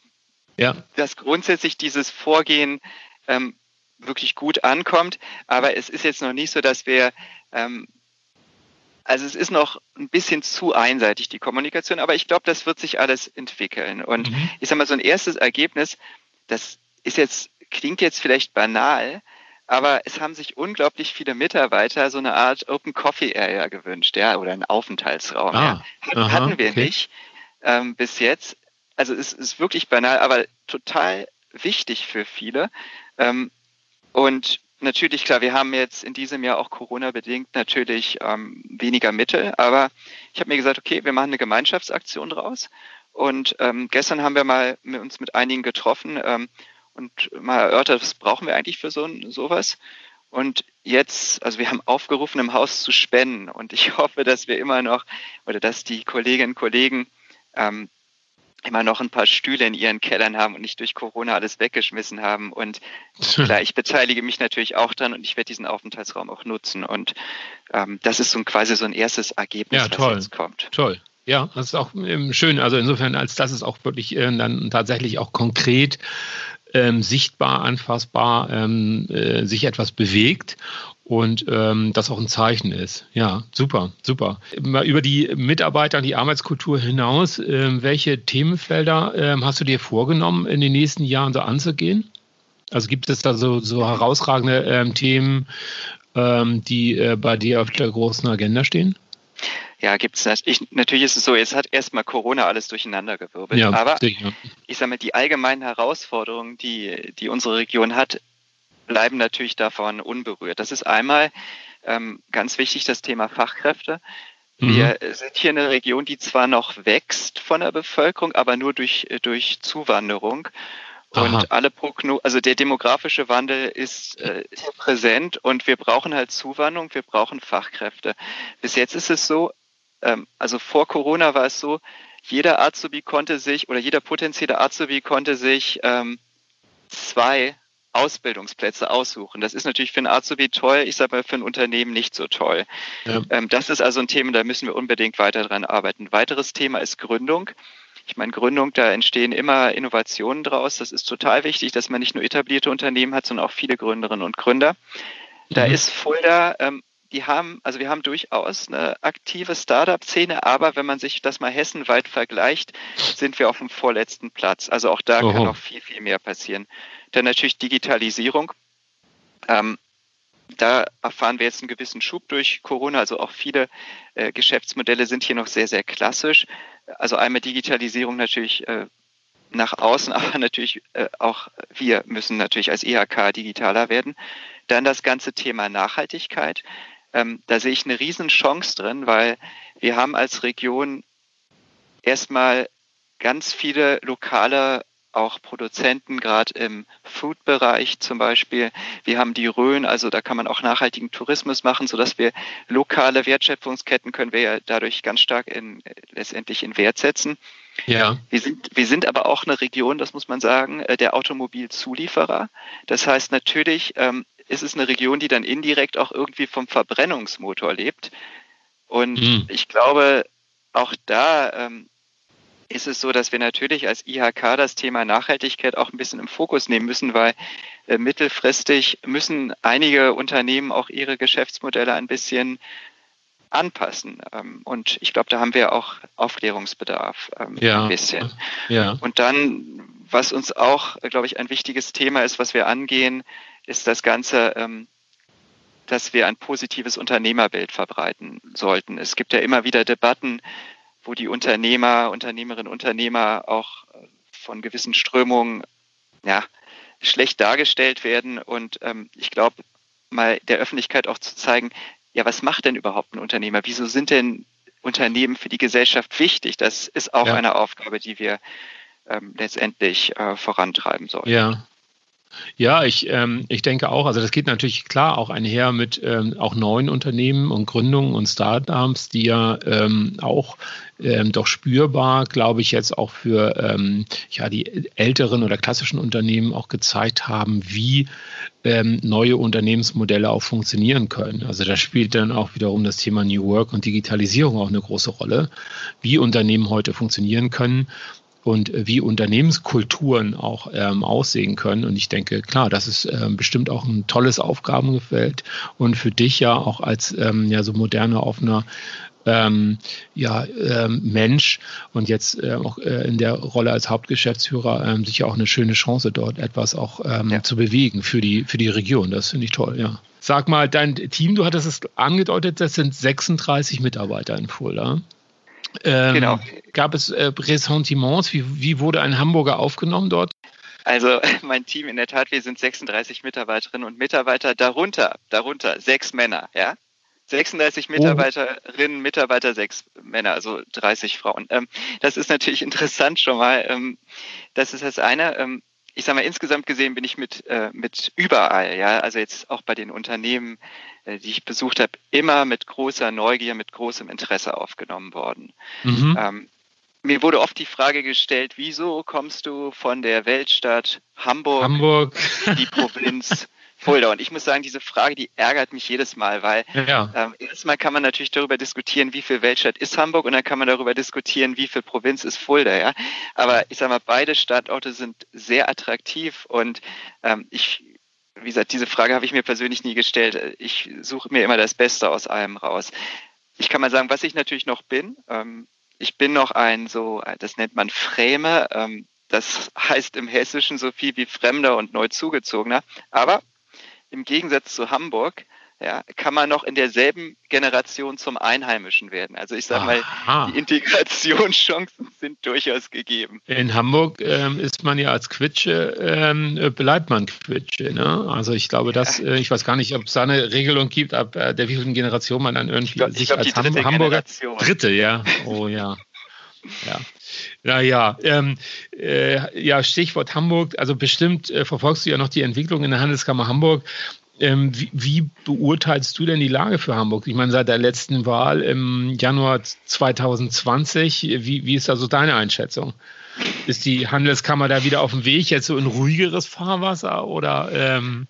ja. dass grundsätzlich dieses Vorgehen ähm, wirklich gut ankommt. Aber es ist jetzt noch nicht so, dass wir ähm, also es ist noch ein bisschen zu einseitig, die Kommunikation, aber ich glaube, das wird sich alles entwickeln. Und mhm. ich sage mal, so ein erstes Ergebnis, das ist jetzt, klingt jetzt vielleicht banal, aber es haben sich unglaublich viele Mitarbeiter so eine Art Open Coffee Area gewünscht, ja, oder einen Aufenthaltsraum. Ah, ja. aha, Hatten wir okay. nicht ähm, bis jetzt. Also es ist wirklich banal, aber total wichtig für viele. Ähm, und natürlich, klar, wir haben jetzt in diesem Jahr auch Corona-bedingt natürlich ähm, weniger Mittel, aber ich habe mir gesagt, okay, wir machen eine Gemeinschaftsaktion draus. Und ähm, gestern haben wir mal mit uns mit einigen getroffen ähm, und mal erörtert, was brauchen wir eigentlich für so sowas. Und jetzt, also wir haben aufgerufen, im Haus zu spenden. Und ich hoffe, dass wir immer noch oder dass die Kolleginnen und Kollegen ähm, immer noch ein paar Stühle in ihren Kellern haben und nicht durch Corona alles weggeschmissen haben. Und klar, ich beteilige mich natürlich auch dran und ich werde diesen Aufenthaltsraum auch nutzen. Und ähm, das ist so ein, quasi so ein erstes Ergebnis, ja, was jetzt kommt. Toll. Ja, das ist auch ähm, schön. Also insofern, als das ist auch wirklich äh, dann tatsächlich auch konkret ähm, sichtbar, anfassbar ähm, äh, sich etwas bewegt und ähm, das auch ein Zeichen ist. Ja, super, super. Über die Mitarbeiter, die Arbeitskultur hinaus, ähm, welche Themenfelder ähm, hast du dir vorgenommen, in den nächsten Jahren so anzugehen? Also gibt es da so, so herausragende ähm, Themen, ähm, die äh, bei dir auf der großen Agenda stehen? Ja, gibt es natürlich. Ist es so, jetzt hat erstmal Corona alles durcheinandergewirbelt. Ja, aber sicher. ich sage mal, die allgemeinen Herausforderungen, die, die unsere Region hat, bleiben natürlich davon unberührt. Das ist einmal ähm, ganz wichtig das Thema Fachkräfte. Mhm. Wir sind hier eine Region, die zwar noch wächst von der Bevölkerung, aber nur durch, durch Zuwanderung. Und Aha. alle Progno also der demografische Wandel ist äh, präsent und wir brauchen halt Zuwanderung, wir brauchen Fachkräfte. Bis jetzt ist es so, ähm, also vor Corona war es so, jeder Azubi konnte sich oder jeder potenzielle Azubi konnte sich ähm, zwei Ausbildungsplätze aussuchen. Das ist natürlich für einen Azubi toll, ich sage mal für ein Unternehmen nicht so toll. Ja. Ähm, das ist also ein Thema, da müssen wir unbedingt weiter dran arbeiten. Ein weiteres Thema ist Gründung. Ich meine, Gründung, da entstehen immer Innovationen draus. Das ist total wichtig, dass man nicht nur etablierte Unternehmen hat, sondern auch viele Gründerinnen und Gründer. Da mhm. ist Fulda ähm, die haben, also wir haben durchaus eine aktive Startup-Szene, aber wenn man sich das mal hessenweit vergleicht, sind wir auf dem vorletzten Platz. Also auch da Oho. kann noch viel, viel mehr passieren. Dann natürlich Digitalisierung. Ähm, da erfahren wir jetzt einen gewissen Schub durch Corona. Also auch viele äh, Geschäftsmodelle sind hier noch sehr, sehr klassisch. Also einmal Digitalisierung natürlich äh, nach außen, aber natürlich äh, auch wir müssen natürlich als IHK digitaler werden. Dann das ganze Thema Nachhaltigkeit. Ähm, da sehe ich eine Riesenchance drin, weil wir haben als Region erstmal ganz viele lokale auch Produzenten, gerade im Food-Bereich zum Beispiel. Wir haben die Rhön, also da kann man auch nachhaltigen Tourismus machen, sodass wir lokale Wertschöpfungsketten können wir ja dadurch ganz stark in, letztendlich in Wert setzen. Ja. Wir sind, wir sind aber auch eine Region, das muss man sagen, äh, der Automobilzulieferer. Das heißt natürlich, ähm, ist es eine Region, die dann indirekt auch irgendwie vom Verbrennungsmotor lebt. Und mhm. ich glaube, auch da ähm, ist es so, dass wir natürlich als IHK das Thema Nachhaltigkeit auch ein bisschen im Fokus nehmen müssen, weil äh, mittelfristig müssen einige Unternehmen auch ihre Geschäftsmodelle ein bisschen anpassen. Ähm, und ich glaube, da haben wir auch Aufklärungsbedarf ähm, ja. ein bisschen. Ja. Und dann, was uns auch, glaube ich, ein wichtiges Thema ist, was wir angehen, ist das Ganze, ähm, dass wir ein positives Unternehmerbild verbreiten sollten. Es gibt ja immer wieder Debatten, wo die Unternehmer, Unternehmerinnen, Unternehmer auch äh, von gewissen Strömungen ja, schlecht dargestellt werden. Und ähm, ich glaube, mal der Öffentlichkeit auch zu zeigen, ja, was macht denn überhaupt ein Unternehmer? Wieso sind denn Unternehmen für die Gesellschaft wichtig? Das ist auch ja. eine Aufgabe, die wir ähm, letztendlich äh, vorantreiben sollen. Ja, ja, ich, ähm, ich denke auch, also das geht natürlich klar auch einher mit ähm, auch neuen Unternehmen und Gründungen und Startups, die ja ähm, auch ähm, doch spürbar, glaube ich, jetzt auch für ähm, ja, die älteren oder klassischen Unternehmen auch gezeigt haben, wie ähm, neue Unternehmensmodelle auch funktionieren können. Also da spielt dann auch wiederum das Thema New Work und Digitalisierung auch eine große Rolle, wie Unternehmen heute funktionieren können und wie Unternehmenskulturen auch ähm, aussehen können. Und ich denke, klar, das ist ähm, bestimmt auch ein tolles Aufgabengefeld und für dich ja auch als ähm, ja so moderner, offener ähm, ja, ähm, Mensch und jetzt äh, auch äh, in der Rolle als Hauptgeschäftsführer ähm, sicher auch eine schöne Chance, dort etwas auch ähm, ja. zu bewegen für die, für die Region. Das finde ich toll, ja. Sag mal, dein Team, du hattest es angedeutet, das sind 36 Mitarbeiter in Fulda. Ähm, genau. Gab es äh, Ressentiments? Wie, wie wurde ein Hamburger aufgenommen dort? Also mein Team in der Tat, wir sind 36 Mitarbeiterinnen und Mitarbeiter, darunter, darunter sechs Männer, ja. 36 Mitarbeiterinnen, Mitarbeiter, sechs Männer, also 30 Frauen. Ähm, das ist natürlich interessant schon mal. Ähm, das ist das eine. Ähm, ich sage mal, insgesamt gesehen bin ich mit, äh, mit überall, ja, also jetzt auch bei den Unternehmen, die ich besucht habe, immer mit großer Neugier, mit großem Interesse aufgenommen worden. Mhm. Ähm, mir wurde oft die Frage gestellt, wieso kommst du von der Weltstadt Hamburg, Hamburg. in die Provinz Fulda. Und ich muss sagen, diese Frage, die ärgert mich jedes Mal, weil ja. ähm, erstmal kann man natürlich darüber diskutieren, wie viel Weltstadt ist Hamburg und dann kann man darüber diskutieren, wie viel Provinz ist Fulda, ja. Aber ich sage mal, beide Standorte sind sehr attraktiv und ähm, ich wie gesagt, diese Frage habe ich mir persönlich nie gestellt. Ich suche mir immer das Beste aus allem raus. Ich kann mal sagen, was ich natürlich noch bin. Ähm, ich bin noch ein so, das nennt man Främe. Ähm, das heißt im Hessischen so viel wie Fremder und neu zugezogener. Aber im Gegensatz zu Hamburg ja, kann man noch in derselben Generation zum Einheimischen werden. Also ich sage mal, die Integrationschancen sind durchaus gegeben. In Hamburg ähm, ist man ja als Quitsche, ähm, bleibt man Quitsche. Ne? Also ich glaube, dass, äh, ich weiß gar nicht, ob es da eine Regelung gibt, ab äh, der wievielten Generation man dann irgendwie glaub, sich glaub, als Ham Hamburger... Generation. Dritte, ja. Oh ja. Ja. Naja, ähm, äh, ja, Stichwort Hamburg. Also bestimmt äh, verfolgst du ja noch die Entwicklung in der Handelskammer Hamburg. Ähm, wie, wie, beurteilst du denn die Lage für Hamburg? Ich meine, seit der letzten Wahl im Januar 2020, wie, wie ist da so deine Einschätzung? Ist die Handelskammer da wieder auf dem Weg, jetzt so in ruhigeres Fahrwasser oder ähm,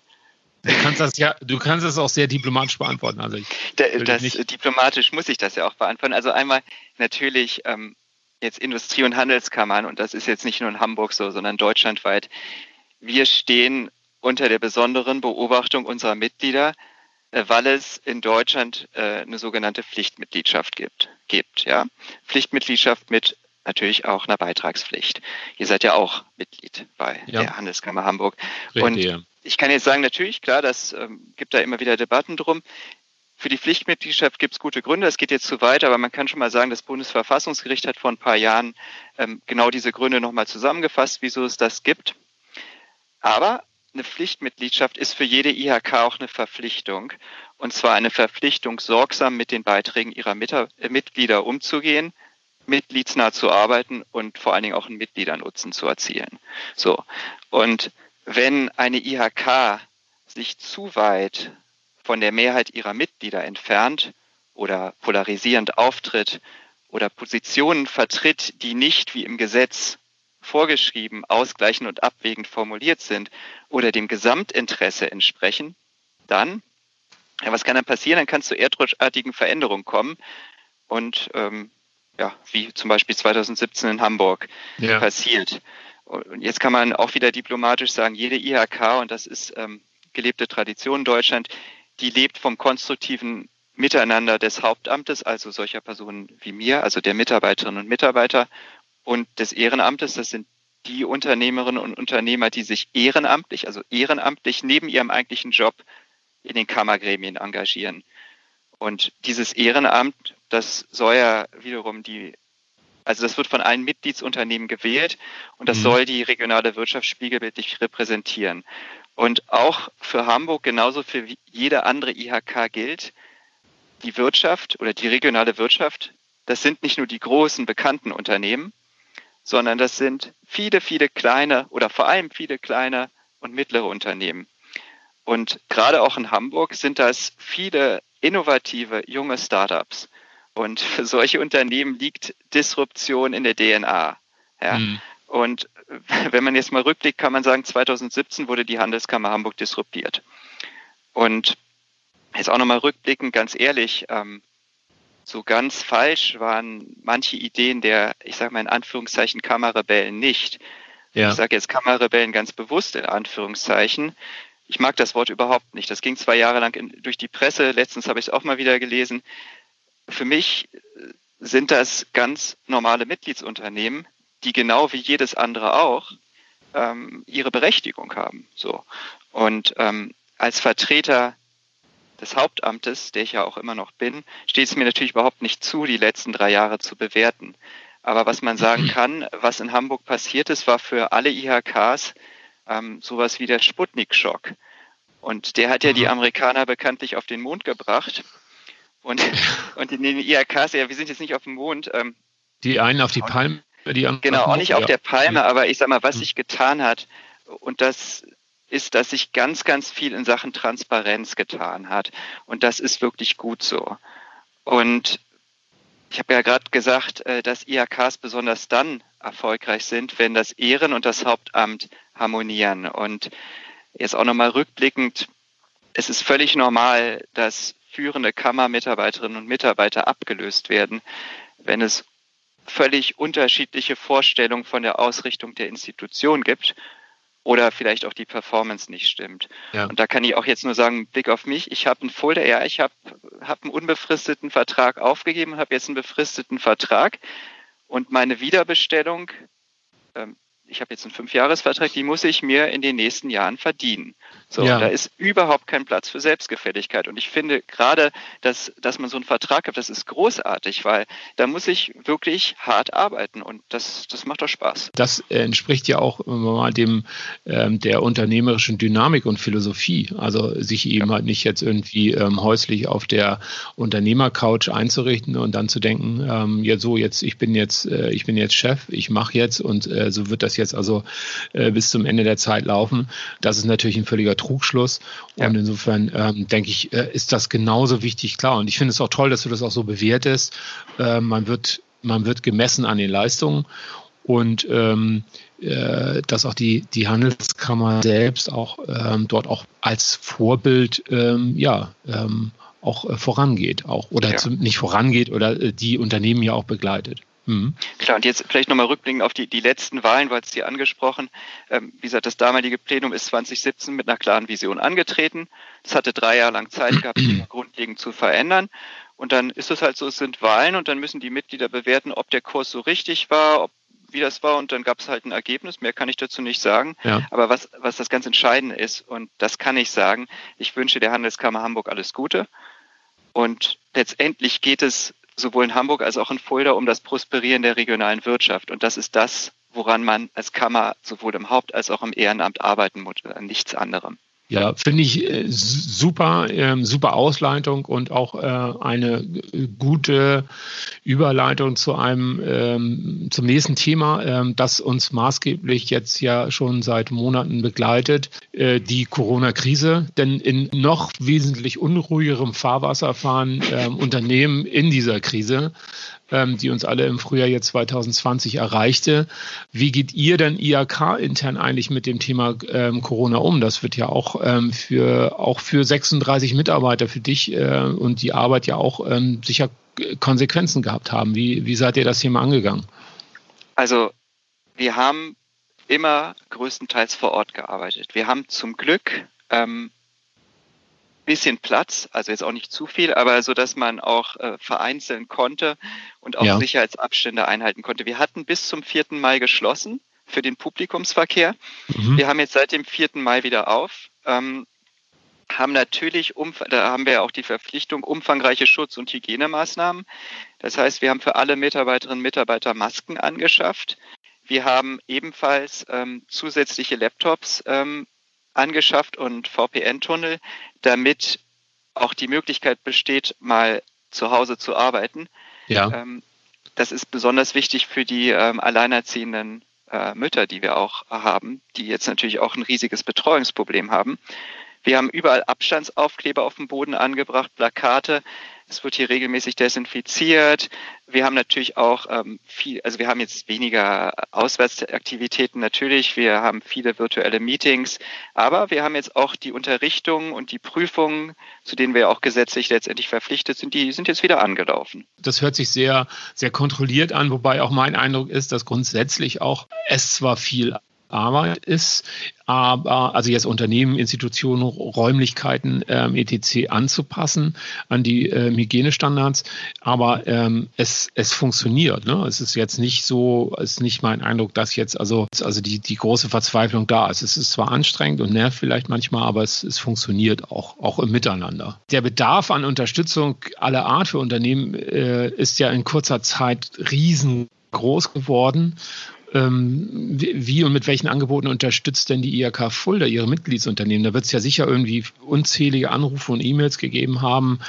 du kannst das ja, du kannst das auch sehr diplomatisch beantworten. Also das, diplomatisch muss ich das ja auch beantworten. Also einmal natürlich ähm, jetzt Industrie- und Handelskammern, und das ist jetzt nicht nur in Hamburg so, sondern deutschlandweit, wir stehen unter der besonderen Beobachtung unserer Mitglieder, äh, weil es in Deutschland äh, eine sogenannte Pflichtmitgliedschaft gibt. gibt ja? Pflichtmitgliedschaft mit natürlich auch einer Beitragspflicht. Ihr seid ja auch Mitglied bei ja. der Handelskammer Hamburg. Richtig, und ich kann jetzt sagen, natürlich, klar, das ähm, gibt da immer wieder Debatten drum. Für die Pflichtmitgliedschaft gibt es gute Gründe. Es geht jetzt zu weit, aber man kann schon mal sagen, das Bundesverfassungsgericht hat vor ein paar Jahren ähm, genau diese Gründe nochmal zusammengefasst, wieso es das gibt. Aber eine Pflichtmitgliedschaft ist für jede IHK auch eine Verpflichtung. Und zwar eine Verpflichtung, sorgsam mit den Beiträgen ihrer äh, Mitglieder umzugehen, mitgliedsnah zu arbeiten und vor allen Dingen auch einen Mitgliedernutzen zu erzielen. So. Und wenn eine IHK sich zu weit von der Mehrheit ihrer Mitglieder entfernt oder polarisierend auftritt oder Positionen vertritt, die nicht wie im Gesetz vorgeschrieben, ausgleichend und abwägend formuliert sind oder dem Gesamtinteresse entsprechen, dann, ja, was kann dann passieren? Dann kann es zu erdrutschartigen Veränderungen kommen. Und ähm, ja, wie zum Beispiel 2017 in Hamburg ja. passiert. Und jetzt kann man auch wieder diplomatisch sagen, jede IHK, und das ist ähm, gelebte Tradition in Deutschland, die lebt vom konstruktiven Miteinander des Hauptamtes, also solcher Personen wie mir, also der Mitarbeiterinnen und Mitarbeiter und des Ehrenamtes. Das sind die Unternehmerinnen und Unternehmer, die sich ehrenamtlich, also ehrenamtlich neben ihrem eigentlichen Job in den Kammergremien engagieren. Und dieses Ehrenamt, das soll ja wiederum die, also das wird von allen Mitgliedsunternehmen gewählt und das mhm. soll die regionale Wirtschaft spiegelbildlich repräsentieren. Und auch für Hamburg, genauso für jede andere IHK gilt, die Wirtschaft oder die regionale Wirtschaft, das sind nicht nur die großen bekannten Unternehmen, sondern das sind viele, viele kleine oder vor allem viele kleine und mittlere Unternehmen. Und gerade auch in Hamburg sind das viele innovative junge Startups. Und für solche Unternehmen liegt Disruption in der DNA. Ja? Mhm. Und wenn man jetzt mal rückblickt, kann man sagen, 2017 wurde die Handelskammer Hamburg disruptiert. Und jetzt auch nochmal rückblickend, ganz ehrlich, ähm, so ganz falsch waren manche Ideen der, ich sage mal in Anführungszeichen, Kammerrebellen nicht. Ja. Ich sage jetzt Kammerrebellen ganz bewusst in Anführungszeichen. Ich mag das Wort überhaupt nicht. Das ging zwei Jahre lang in, durch die Presse. Letztens habe ich es auch mal wieder gelesen. Für mich sind das ganz normale Mitgliedsunternehmen, die genau wie jedes andere auch ähm, ihre Berechtigung haben. So. Und ähm, als Vertreter des Hauptamtes, der ich ja auch immer noch bin, steht es mir natürlich überhaupt nicht zu, die letzten drei Jahre zu bewerten. Aber was man sagen kann, was in Hamburg passiert ist, war für alle IHKs ähm, sowas wie der Sputnik-Schock. Und der hat ja die Amerikaner bekanntlich auf den Mond gebracht. Und, und in den IHKs, ja, wir sind jetzt nicht auf dem Mond. Ähm, die einen auf die Palme, die anderen. Genau, auch nicht auf der Palme, aber ich sag mal, was hm. sich getan hat, und das ist, dass sich ganz, ganz viel in Sachen Transparenz getan hat. Und das ist wirklich gut so. Und ich habe ja gerade gesagt, äh, dass IHKs besonders dann erfolgreich sind, wenn das Ehren- und das Hauptamt harmonieren. Und jetzt auch nochmal rückblickend, es ist völlig normal, dass führende Kammermitarbeiterinnen und Mitarbeiter abgelöst werden, wenn es völlig unterschiedliche Vorstellungen von der Ausrichtung der Institution gibt oder vielleicht auch die Performance nicht stimmt. Ja. Und da kann ich auch jetzt nur sagen, Blick auf mich, ich habe einen Folder, ja, ich habe hab einen unbefristeten Vertrag aufgegeben, habe jetzt einen befristeten Vertrag und meine Wiederbestellung ähm, ich habe jetzt einen Fünfjahresvertrag, die muss ich mir in den nächsten Jahren verdienen. So, ja. da ist überhaupt kein Platz für Selbstgefälligkeit. Und ich finde gerade, dass, dass man so einen Vertrag hat, das ist großartig, weil da muss ich wirklich hart arbeiten und das, das macht doch Spaß. Das entspricht ja auch mal dem ähm, der unternehmerischen Dynamik und Philosophie. Also sich eben ja. halt nicht jetzt irgendwie ähm, häuslich auf der Unternehmercouch einzurichten und dann zu denken, ähm, ja so jetzt ich bin jetzt äh, ich bin jetzt Chef, ich mache jetzt und äh, so wird das jetzt also äh, bis zum Ende der Zeit laufen. Das ist natürlich ein völliger Trugschluss. Ja. Und insofern ähm, denke ich, äh, ist das genauso wichtig, klar. Und ich finde es auch toll, dass du das auch so bewertest. Äh, man, wird, man wird gemessen an den Leistungen und ähm, äh, dass auch die, die Handelskammer selbst auch ähm, dort auch als Vorbild ähm, ja ähm, auch äh, vorangeht, auch oder ja. zum, nicht vorangeht oder äh, die Unternehmen ja auch begleitet. Mhm. Klar, und jetzt vielleicht nochmal rückblickend auf die, die letzten Wahlen, du hast sie angesprochen. Ähm, wie gesagt, das damalige Plenum ist 2017 mit einer klaren Vision angetreten. Es hatte drei Jahre lang Zeit gehabt, Dinge grundlegend zu verändern. Und dann ist es halt so, es sind Wahlen und dann müssen die Mitglieder bewerten, ob der Kurs so richtig war, ob wie das war und dann gab es halt ein Ergebnis. Mehr kann ich dazu nicht sagen. Ja. Aber was, was das ganz Entscheidende ist, und das kann ich sagen, ich wünsche der Handelskammer Hamburg alles Gute. Und letztendlich geht es sowohl in Hamburg als auch in Fulda um das Prosperieren der regionalen Wirtschaft. Und das ist das, woran man als Kammer sowohl im Haupt- als auch im Ehrenamt arbeiten muss, an nichts anderem. Ja, finde ich äh, super, äh, super Ausleitung und auch äh, eine gute Überleitung zu einem ähm, zum nächsten Thema, ähm, das uns maßgeblich jetzt ja schon seit Monaten begleitet, äh, die Corona-Krise. Denn in noch wesentlich unruhigerem Fahrwasser fahren ähm, Unternehmen in dieser Krise ähm, die uns alle im Frühjahr jetzt 2020 erreichte. Wie geht ihr denn IAK intern eigentlich mit dem Thema ähm, Corona um? Das wird ja auch ähm, für auch für 36 Mitarbeiter für dich äh, und die Arbeit ja auch ähm, sicher Konsequenzen gehabt haben. Wie, wie seid ihr das Thema angegangen? Also wir haben immer größtenteils vor Ort gearbeitet. Wir haben zum Glück ähm, bisschen Platz, also jetzt auch nicht zu viel, aber so, dass man auch äh, vereinzeln konnte und auch ja. Sicherheitsabstände einhalten konnte. Wir hatten bis zum 4. Mai geschlossen für den Publikumsverkehr. Mhm. Wir haben jetzt seit dem 4. Mai wieder auf. Ähm, haben natürlich, da haben wir auch die Verpflichtung, umfangreiche Schutz- und Hygienemaßnahmen. Das heißt, wir haben für alle Mitarbeiterinnen und Mitarbeiter Masken angeschafft. Wir haben ebenfalls ähm, zusätzliche Laptops ähm, angeschafft und VPN-Tunnel, damit auch die Möglichkeit besteht, mal zu Hause zu arbeiten. Ja. Ähm, das ist besonders wichtig für die ähm, alleinerziehenden äh, Mütter, die wir auch haben, die jetzt natürlich auch ein riesiges Betreuungsproblem haben. Wir haben überall Abstandsaufkleber auf dem Boden angebracht, Plakate. Es wird hier regelmäßig desinfiziert. Wir haben natürlich auch ähm, viel, also wir haben jetzt weniger Auswärtsaktivitäten natürlich. Wir haben viele virtuelle Meetings, aber wir haben jetzt auch die Unterrichtung und die Prüfungen, zu denen wir auch gesetzlich letztendlich verpflichtet sind, die sind jetzt wieder angelaufen. Das hört sich sehr, sehr kontrolliert an, wobei auch mein Eindruck ist, dass grundsätzlich auch es zwar viel Arbeit ist, aber also jetzt Unternehmen, Institutionen, Räumlichkeiten ähm, etc. anzupassen an die ähm, Hygienestandards, aber ähm, es, es funktioniert. Ne? Es ist jetzt nicht so, es ist nicht mein Eindruck, dass jetzt also, also die, die große Verzweiflung da ist. Es ist zwar anstrengend und nervt vielleicht manchmal, aber es, es funktioniert auch, auch im Miteinander. Der Bedarf an Unterstützung aller Art für Unternehmen äh, ist ja in kurzer Zeit riesengroß geworden ähm, wie und mit welchen Angeboten unterstützt denn die IHK Fulda ihre Mitgliedsunternehmen? Da wird es ja sicher irgendwie unzählige Anrufe und E-Mails gegeben haben.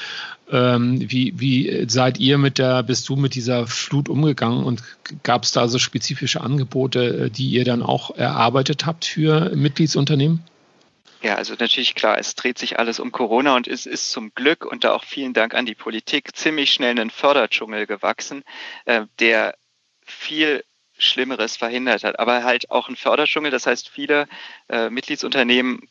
Ähm, wie, wie seid ihr mit der, bist du mit dieser Flut umgegangen und gab es da so spezifische Angebote, äh, die ihr dann auch erarbeitet habt für Mitgliedsunternehmen? Ja, also natürlich klar, es dreht sich alles um Corona und es ist zum Glück und da auch vielen Dank an die Politik ziemlich schnell ein Förderdschungel gewachsen, äh, der viel Schlimmeres verhindert hat. Aber halt auch ein Förderdschungel, das heißt, viele äh, Mitgliedsunternehmen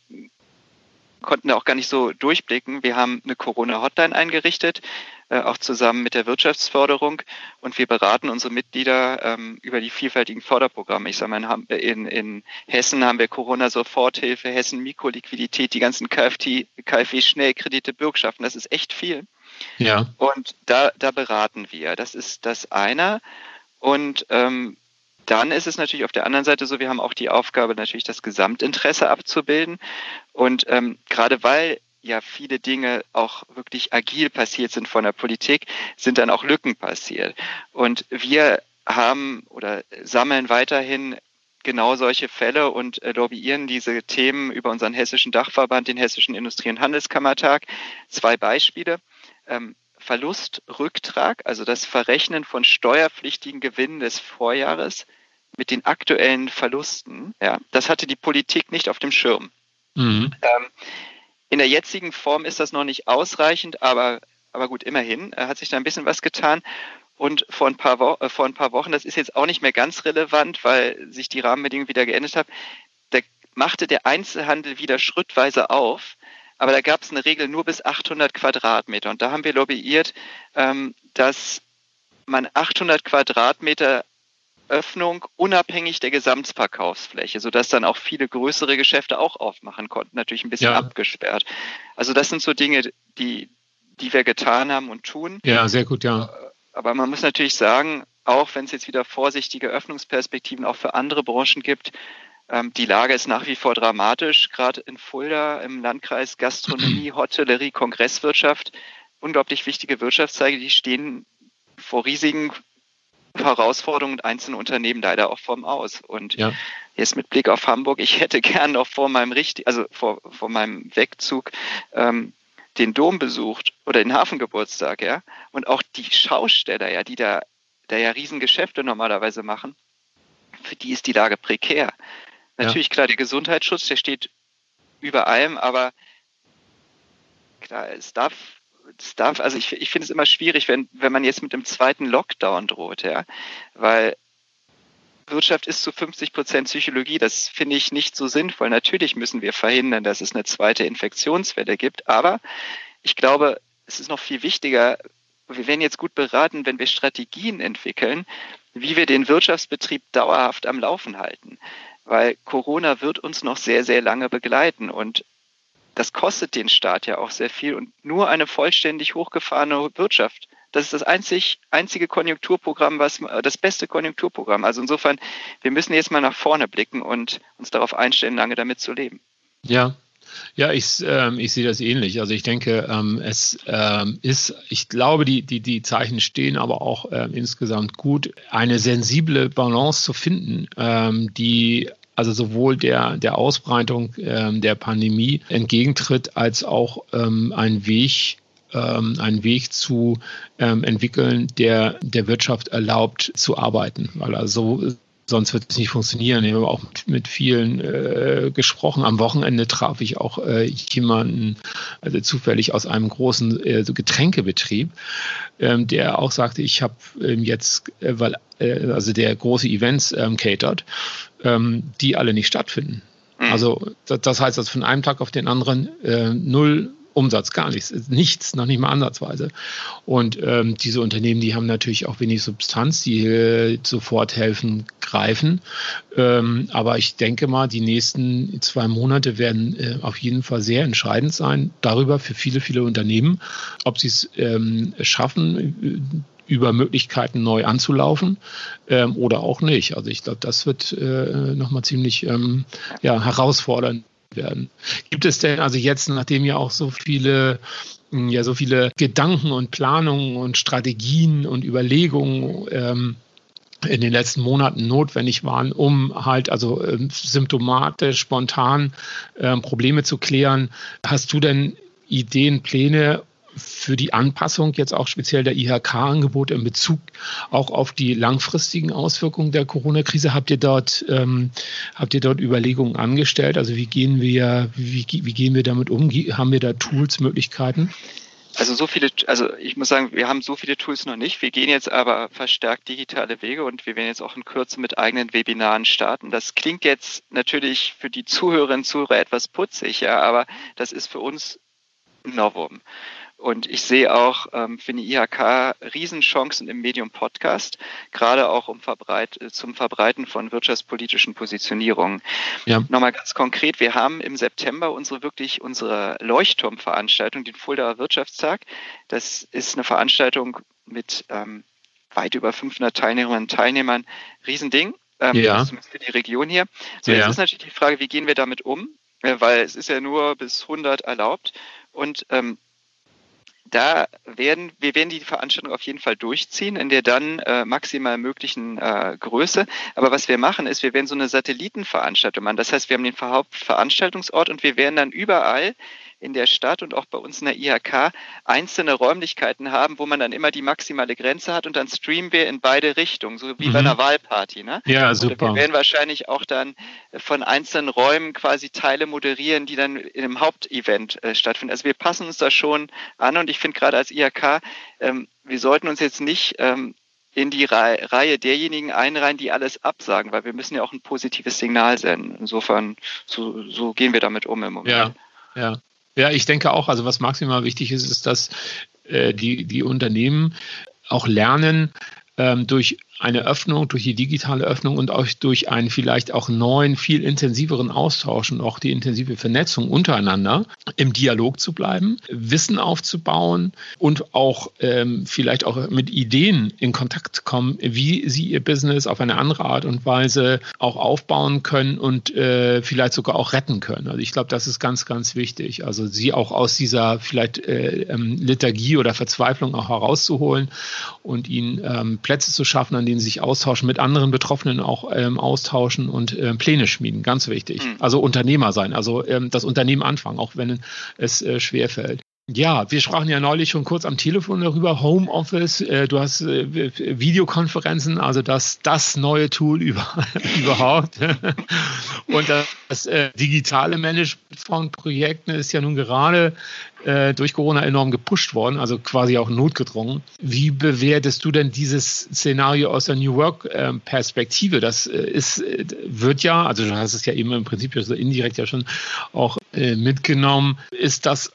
konnten da auch gar nicht so durchblicken. Wir haben eine Corona-Hotline eingerichtet, äh, auch zusammen mit der Wirtschaftsförderung. Und wir beraten unsere Mitglieder ähm, über die vielfältigen Förderprogramme. Ich sage mal, in, in Hessen haben wir Corona-Soforthilfe, Hessen Mikroliquidität, die ganzen KfW-Schnellkredite, Bürgschaften. Das ist echt viel. Ja. Und da, da beraten wir. Das ist das eine. Und ähm, dann ist es natürlich auf der anderen Seite so, wir haben auch die Aufgabe, natürlich das Gesamtinteresse abzubilden. Und ähm, gerade weil ja viele Dinge auch wirklich agil passiert sind von der Politik, sind dann auch Lücken passiert. Und wir haben oder sammeln weiterhin genau solche Fälle und äh, lobbyieren diese Themen über unseren hessischen Dachverband, den Hessischen Industrie- und Handelskammertag. Zwei Beispiele. Ähm, Verlustrücktrag, also das Verrechnen von steuerpflichtigen Gewinnen des Vorjahres mit den aktuellen Verlusten, ja, das hatte die Politik nicht auf dem Schirm. Mhm. Ähm, in der jetzigen Form ist das noch nicht ausreichend, aber, aber gut, immerhin äh, hat sich da ein bisschen was getan. Und vor ein, paar Wo äh, vor ein paar Wochen, das ist jetzt auch nicht mehr ganz relevant, weil sich die Rahmenbedingungen wieder geändert haben, da machte der Einzelhandel wieder schrittweise auf. Aber da gab es eine Regel nur bis 800 Quadratmeter. Und da haben wir lobbyiert, ähm, dass man 800 Quadratmeter Öffnung unabhängig der Gesamtverkaufsfläche, sodass dann auch viele größere Geschäfte auch aufmachen konnten, natürlich ein bisschen ja. abgesperrt. Also das sind so Dinge, die, die wir getan haben und tun. Ja, sehr gut, ja. Aber man muss natürlich sagen, auch wenn es jetzt wieder vorsichtige Öffnungsperspektiven auch für andere Branchen gibt, die Lage ist nach wie vor dramatisch, gerade in Fulda im Landkreis Gastronomie, Hotellerie, Kongresswirtschaft, unglaublich wichtige Wirtschaftszweige, die stehen vor riesigen Herausforderungen einzelne Unternehmen leider auch vorm Aus. Und ja. jetzt mit Blick auf Hamburg, ich hätte gern noch vor meinem richtig, also vor, vor meinem Wegzug ähm, den Dom besucht oder den Hafengeburtstag, ja. Und auch die Schausteller, ja, die da, da ja Riesengeschäfte normalerweise machen, für die ist die Lage prekär. Natürlich, ja. klar, der Gesundheitsschutz, der steht über allem, aber klar, es darf das darf, also ich, ich finde es immer schwierig, wenn, wenn man jetzt mit dem zweiten Lockdown droht, ja, weil Wirtschaft ist zu 50 Prozent Psychologie. Das finde ich nicht so sinnvoll. Natürlich müssen wir verhindern, dass es eine zweite Infektionswelle gibt. Aber ich glaube, es ist noch viel wichtiger, wir werden jetzt gut beraten, wenn wir Strategien entwickeln, wie wir den Wirtschaftsbetrieb dauerhaft am Laufen halten. Weil Corona wird uns noch sehr, sehr lange begleiten. Und das kostet den Staat ja auch sehr viel und nur eine vollständig hochgefahrene Wirtschaft. Das ist das einzig, einzige Konjunkturprogramm, was das beste Konjunkturprogramm. Also insofern, wir müssen jetzt mal nach vorne blicken und uns darauf einstellen, lange damit zu leben. Ja, ja, ich, ähm, ich sehe das ähnlich. Also ich denke, ähm, es ähm, ist, ich glaube, die, die, die Zeichen stehen aber auch ähm, insgesamt gut, eine sensible Balance zu finden, ähm, die also sowohl der, der Ausbreitung ähm, der Pandemie entgegentritt, als auch ein Weg, einen Weg zu ähm, entwickeln, der der Wirtschaft erlaubt zu arbeiten. Weil also sonst wird es nicht funktionieren. Ich habe auch mit, vielen äh, gesprochen. Am Wochenende traf ich auch äh, jemanden, also zufällig aus einem großen äh, so Getränkebetrieb, ähm, der auch sagte, ich habe ähm, jetzt, äh, weil äh, also der große Events ähm, catert, ähm, die alle nicht stattfinden. Mhm. Also das, das heißt, dass von einem Tag auf den anderen äh, null Umsatz, gar nichts, nichts, noch nicht mal ansatzweise. Und ähm, diese Unternehmen, die haben natürlich auch wenig Substanz, die äh, sofort helfen, greifen. Ähm, aber ich denke mal, die nächsten zwei Monate werden äh, auf jeden Fall sehr entscheidend sein darüber für viele, viele Unternehmen, ob sie es ähm, schaffen, über Möglichkeiten neu anzulaufen ähm, oder auch nicht. Also ich glaube, das wird äh, nochmal ziemlich ähm, ja, herausfordernd werden. Gibt es denn also jetzt, nachdem ja auch so viele hm, ja so viele Gedanken und Planungen und Strategien und Überlegungen ähm, in den letzten Monaten notwendig waren, um halt also ähm, symptomatisch, spontan ähm, Probleme zu klären. Hast du denn Ideen, Pläne, für die Anpassung jetzt auch speziell der IHK-Angebote in Bezug auch auf die langfristigen Auswirkungen der Corona-Krise? Habt ihr dort, ähm, habt ihr dort Überlegungen angestellt? Also wie gehen wir, wie, wie gehen wir damit um? Haben wir da Tools, Möglichkeiten? Also so viele, also ich muss sagen, wir haben so viele Tools noch nicht. Wir gehen jetzt aber verstärkt digitale Wege und wir werden jetzt auch in Kürze mit eigenen Webinaren starten. Das klingt jetzt natürlich für die Zuhörerinnen und Zuhörer etwas putzig, ja, aber das ist für uns ein Novum. Und ich sehe auch ähm, für die IHK Riesenchancen im Medium Podcast, gerade auch um Verbreit zum Verbreiten von wirtschaftspolitischen Positionierungen. Ja. Nochmal ganz konkret, wir haben im September unsere wirklich unsere Leuchtturmveranstaltung, den Fuldaer Wirtschaftstag. Das ist eine Veranstaltung mit ähm, weit über 500 Teilnehmerinnen und Teilnehmern. Riesending. Ähm, ja. für die Region hier. So, ja. jetzt ist natürlich die Frage, wie gehen wir damit um? Weil es ist ja nur bis 100 erlaubt. Und ähm, da werden wir werden die Veranstaltung auf jeden Fall durchziehen in der dann äh, maximal möglichen äh, Größe. Aber was wir machen ist, wir werden so eine Satellitenveranstaltung machen. Das heißt, wir haben den Hauptveranstaltungsort und wir werden dann überall in der Stadt und auch bei uns in der IHK einzelne Räumlichkeiten haben, wo man dann immer die maximale Grenze hat und dann streamen wir in beide Richtungen, so wie mhm. bei einer Wahlparty. Ne? Ja, super. Und wir werden wahrscheinlich auch dann von einzelnen Räumen quasi Teile moderieren, die dann in einem Hauptevent äh, stattfinden. Also wir passen uns da schon an und ich finde gerade als IHK, ähm, wir sollten uns jetzt nicht ähm, in die Reihe derjenigen einreihen, die alles absagen, weil wir müssen ja auch ein positives Signal senden. Insofern, so, so gehen wir damit um im Moment. Ja, ja. Ja, ich denke auch, also was maximal wichtig ist, ist, dass äh, die, die Unternehmen auch lernen, ähm, durch eine Öffnung, durch die digitale Öffnung und auch durch einen vielleicht auch neuen, viel intensiveren Austausch und auch die intensive Vernetzung untereinander im Dialog zu bleiben, Wissen aufzubauen und auch ähm, vielleicht auch mit Ideen in Kontakt kommen, wie sie ihr Business auf eine andere Art und Weise auch aufbauen können und äh, vielleicht sogar auch retten können. Also ich glaube, das ist ganz, ganz wichtig. Also sie auch aus dieser vielleicht äh, ähm, Lethargie oder Verzweiflung auch herauszuholen und ihnen ähm, Plätze zu schaffen, an denen sie sich austauschen, mit anderen Betroffenen auch ähm, austauschen und ähm, Pläne schmieden. Ganz wichtig. Mhm. Also Unternehmer sein, also ähm, das Unternehmen anfangen, auch wenn es äh, schwerfällt. Ja, wir sprachen ja neulich schon kurz am Telefon darüber, Homeoffice, äh, du hast äh, Videokonferenzen, also das, das neue Tool über, überhaupt. Und das äh, digitale Management von Projekten ist ja nun gerade äh, durch Corona enorm gepusht worden, also quasi auch notgedrungen. Wie bewertest du denn dieses Szenario aus der New Work-Perspektive? das äh, ist, äh, wird ja, also du hast es ja eben im Prinzip indirekt ja schon auch mitgenommen. Ist das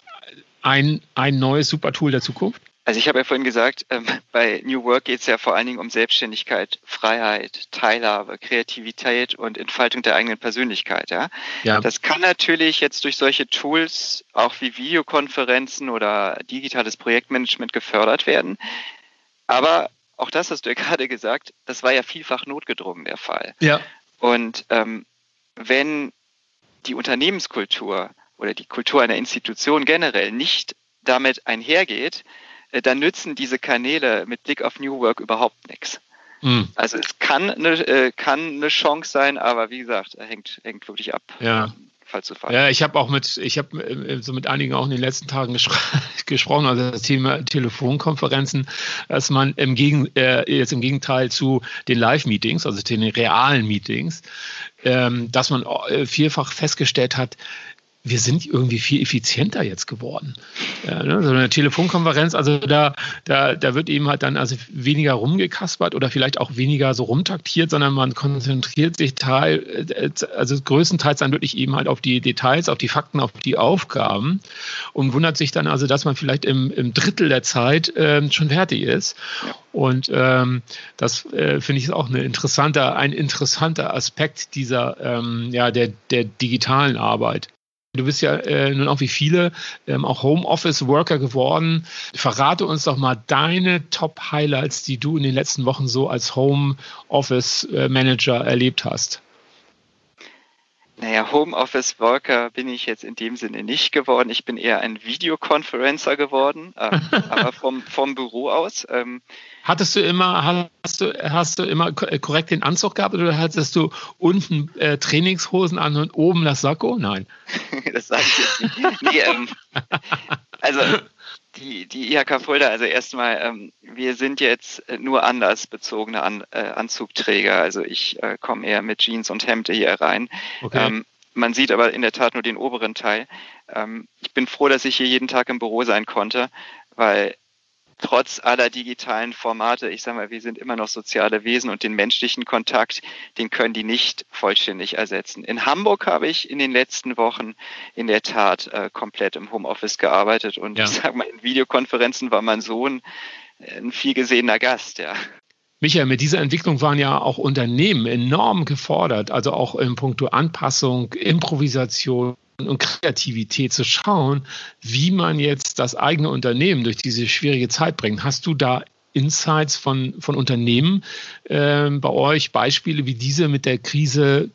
ein, ein neues Supertool der Zukunft? Also ich habe ja vorhin gesagt, ähm, bei New Work geht es ja vor allen Dingen um Selbstständigkeit, Freiheit, Teilhabe, Kreativität und Entfaltung der eigenen Persönlichkeit. Ja? ja. Das kann natürlich jetzt durch solche Tools auch wie Videokonferenzen oder digitales Projektmanagement gefördert werden. Aber auch das hast du ja gerade gesagt, das war ja vielfach notgedrungen der Fall. Ja. Und ähm, wenn die Unternehmenskultur oder die Kultur einer Institution generell nicht damit einhergeht, äh, dann nützen diese Kanäle mit Blick auf New Work überhaupt nichts. Mhm. Also es kann eine, äh, kann eine Chance sein, aber wie gesagt, hängt, hängt wirklich ab. Ja. Fall zu Fall. Ja, ich habe auch mit, ich habe äh, so mit einigen auch in den letzten Tagen gesprochen, also das Thema Telefonkonferenzen, dass man im Gegen, äh, jetzt im Gegenteil zu den Live-Meetings, also den realen Meetings, ähm, dass man vielfach festgestellt hat, wir sind irgendwie viel effizienter jetzt geworden. Ja, ne? So eine Telefonkonferenz, also da, da, da wird eben halt dann also weniger rumgekaspert oder vielleicht auch weniger so rumtaktiert, sondern man konzentriert sich teil, also größtenteils dann wirklich eben halt auf die Details, auf die Fakten, auf die Aufgaben und wundert sich dann also, dass man vielleicht im, im Drittel der Zeit ähm, schon fertig ist. Und ähm, das äh, finde ich auch eine interessante, ein interessanter Aspekt dieser ähm, ja der der digitalen Arbeit. Du bist ja äh, nun auch wie viele ähm, auch Homeoffice-Worker geworden. Verrate uns doch mal deine Top-Highlights, die du in den letzten Wochen so als Homeoffice-Manager erlebt hast. Naja, Homeoffice-Worker bin ich jetzt in dem Sinne nicht geworden. Ich bin eher ein Videoconferencer geworden, äh, aber vom, vom Büro aus. Ähm, Hattest du immer, hast du, hast du immer korrekt den Anzug gehabt oder hattest du unten äh, Trainingshosen an und oben das Sakko? Nein. das sage ich jetzt nicht. Nee, ähm, also die, die IHK Fulda, also erstmal, ähm, wir sind jetzt nur anders bezogene An, äh, Anzugträger. Also ich äh, komme eher mit Jeans und Hemde hier rein. Okay. Ähm, man sieht aber in der Tat nur den oberen Teil. Ähm, ich bin froh, dass ich hier jeden Tag im Büro sein konnte, weil trotz aller digitalen Formate, ich sage mal, wir sind immer noch soziale Wesen und den menschlichen Kontakt, den können die nicht vollständig ersetzen. In Hamburg habe ich in den letzten Wochen in der Tat äh, komplett im Homeoffice gearbeitet und ja. ich sage mal, in Videokonferenzen war mein Sohn ein viel gesehener Gast, ja. Michael, mit dieser Entwicklung waren ja auch Unternehmen enorm gefordert, also auch in puncto Anpassung, Improvisation, und Kreativität zu schauen, wie man jetzt das eigene Unternehmen durch diese schwierige Zeit bringt. Hast du da Insights von, von Unternehmen äh, bei euch, Beispiele, wie diese mit der Krise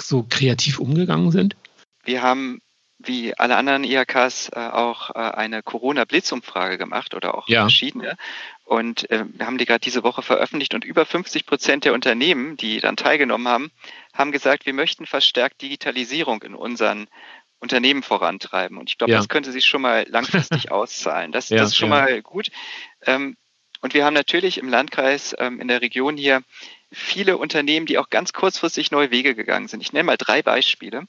so kreativ umgegangen sind? Wir haben wie alle anderen IHKs äh, auch äh, eine Corona-Blitzumfrage gemacht oder auch ja. verschiedene. Und äh, wir haben die gerade diese Woche veröffentlicht und über 50 Prozent der Unternehmen, die dann teilgenommen haben, haben gesagt, wir möchten verstärkt Digitalisierung in unseren Unternehmen vorantreiben. Und ich glaube, ja. das könnte sich schon mal langfristig auszahlen. Das, ja, das ist schon ja. mal gut. Ähm, und wir haben natürlich im Landkreis, ähm, in der Region hier, viele Unternehmen, die auch ganz kurzfristig neue Wege gegangen sind. Ich nenne mal drei Beispiele.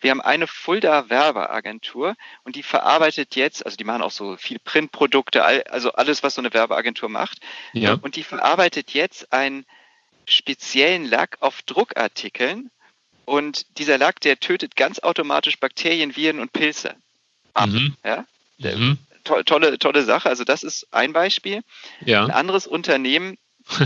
Wir haben eine Fulda Werbeagentur und die verarbeitet jetzt, also die machen auch so viel Printprodukte, also alles, was so eine Werbeagentur macht. Ja. Und die verarbeitet jetzt einen speziellen Lack auf Druckartikeln und dieser Lack, der tötet ganz automatisch Bakterien, Viren und Pilze ab. Mhm. Ja? Mhm. to tolle, tolle Sache. Also das ist ein Beispiel. Ja. Ein anderes Unternehmen,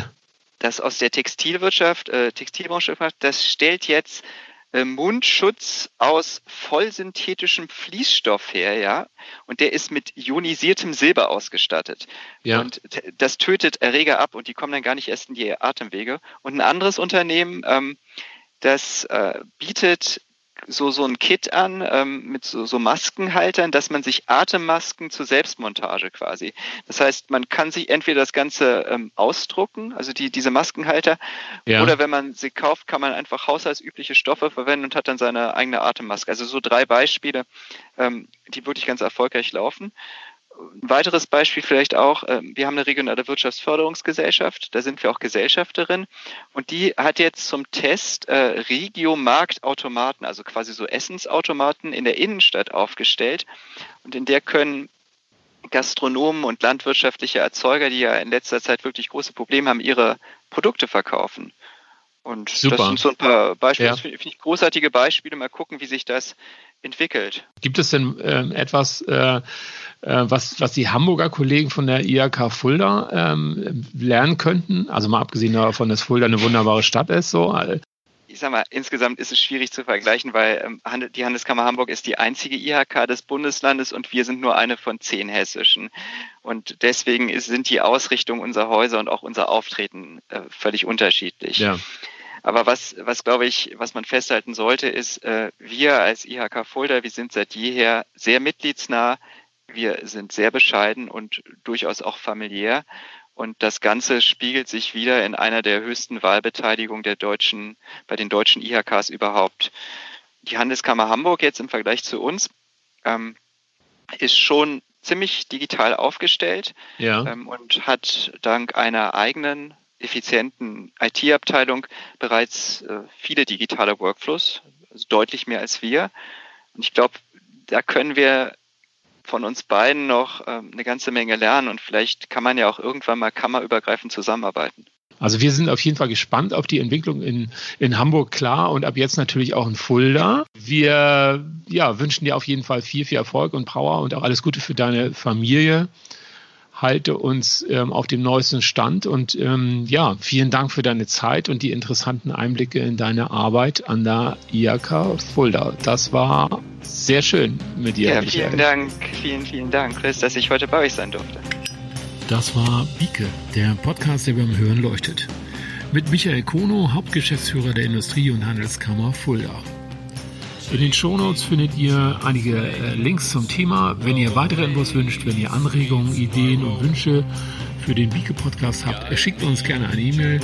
das aus der Textilwirtschaft, äh, Textilbranche, das stellt jetzt äh, Mundschutz aus vollsynthetischem Fließstoff her, ja, und der ist mit ionisiertem Silber ausgestattet. Ja. Und das tötet Erreger ab und die kommen dann gar nicht erst in die Atemwege. Und ein anderes Unternehmen, ähm, das äh, bietet so, so ein Kit an ähm, mit so, so Maskenhaltern, dass man sich Atemmasken zur Selbstmontage quasi. Das heißt, man kann sich entweder das Ganze ähm, ausdrucken, also die, diese Maskenhalter, ja. oder wenn man sie kauft, kann man einfach haushaltsübliche Stoffe verwenden und hat dann seine eigene Atemmaske. Also so drei Beispiele, ähm, die wirklich ganz erfolgreich laufen. Ein weiteres Beispiel vielleicht auch, ähm, wir haben eine regionale Wirtschaftsförderungsgesellschaft, da sind wir auch Gesellschafterin und die hat jetzt zum Test äh, Regio-Marktautomaten, also quasi so Essensautomaten in der Innenstadt aufgestellt und in der können Gastronomen und landwirtschaftliche Erzeuger, die ja in letzter Zeit wirklich große Probleme haben, ihre Produkte verkaufen. Und Super. das sind so ein paar Beispiele, ja. finde ich großartige Beispiele. Mal gucken, wie sich das entwickelt. Gibt es denn äh, etwas, äh, äh, was, was die Hamburger Kollegen von der IHK Fulda ähm, lernen könnten? Also mal abgesehen davon, dass Fulda eine wunderbare Stadt ist. So. Ich sag mal, insgesamt ist es schwierig zu vergleichen, weil ähm, die Handelskammer Hamburg ist die einzige IHK des Bundeslandes und wir sind nur eine von zehn hessischen. Und deswegen ist, sind die Ausrichtung unserer Häuser und auch unser Auftreten äh, völlig unterschiedlich. Ja. Aber was, was glaube ich, was man festhalten sollte, ist, äh, wir als IHK Fulda, wir sind seit jeher sehr mitgliedsnah, wir sind sehr bescheiden und durchaus auch familiär. Und das Ganze spiegelt sich wieder in einer der höchsten Wahlbeteiligungen der deutschen, bei den deutschen IHKs überhaupt. Die Handelskammer Hamburg jetzt im Vergleich zu uns ähm, ist schon ziemlich digital aufgestellt ja. ähm, und hat dank einer eigenen effizienten IT-Abteilung bereits äh, viele digitale Workflows, also deutlich mehr als wir. Und ich glaube, da können wir von uns beiden noch ähm, eine ganze Menge lernen und vielleicht kann man ja auch irgendwann mal kammerübergreifend zusammenarbeiten. Also wir sind auf jeden Fall gespannt auf die Entwicklung in, in Hamburg, klar, und ab jetzt natürlich auch in Fulda. Wir ja, wünschen dir auf jeden Fall viel, viel Erfolg und Power und auch alles Gute für deine Familie halte uns ähm, auf dem neuesten Stand und ähm, ja, vielen Dank für deine Zeit und die interessanten Einblicke in deine Arbeit an der IAK Fulda. Das war sehr schön mit dir. Ja, Michael. vielen Dank, vielen, vielen Dank, Chris, dass ich heute bei euch sein durfte. Das war Bieke, der Podcast, der beim Hören leuchtet. Mit Michael Kono, Hauptgeschäftsführer der Industrie- und Handelskammer Fulda. In den Shownotes findet ihr einige äh, Links zum Thema. Wenn ihr weitere Infos wünscht, wenn ihr Anregungen, Ideen und Wünsche für den Bieke Podcast habt, schickt uns gerne eine E-Mail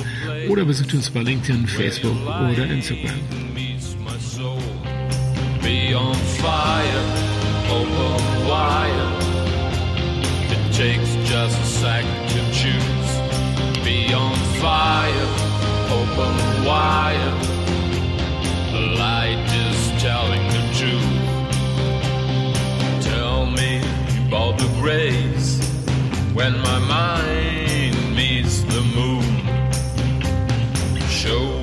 oder besucht uns bei LinkedIn, Facebook oder Instagram. Be on fire, open wire. It takes just a second to choose. Be on fire, open wire. The light telling the truth. Tell me about the grace when my mind meets the moon. Show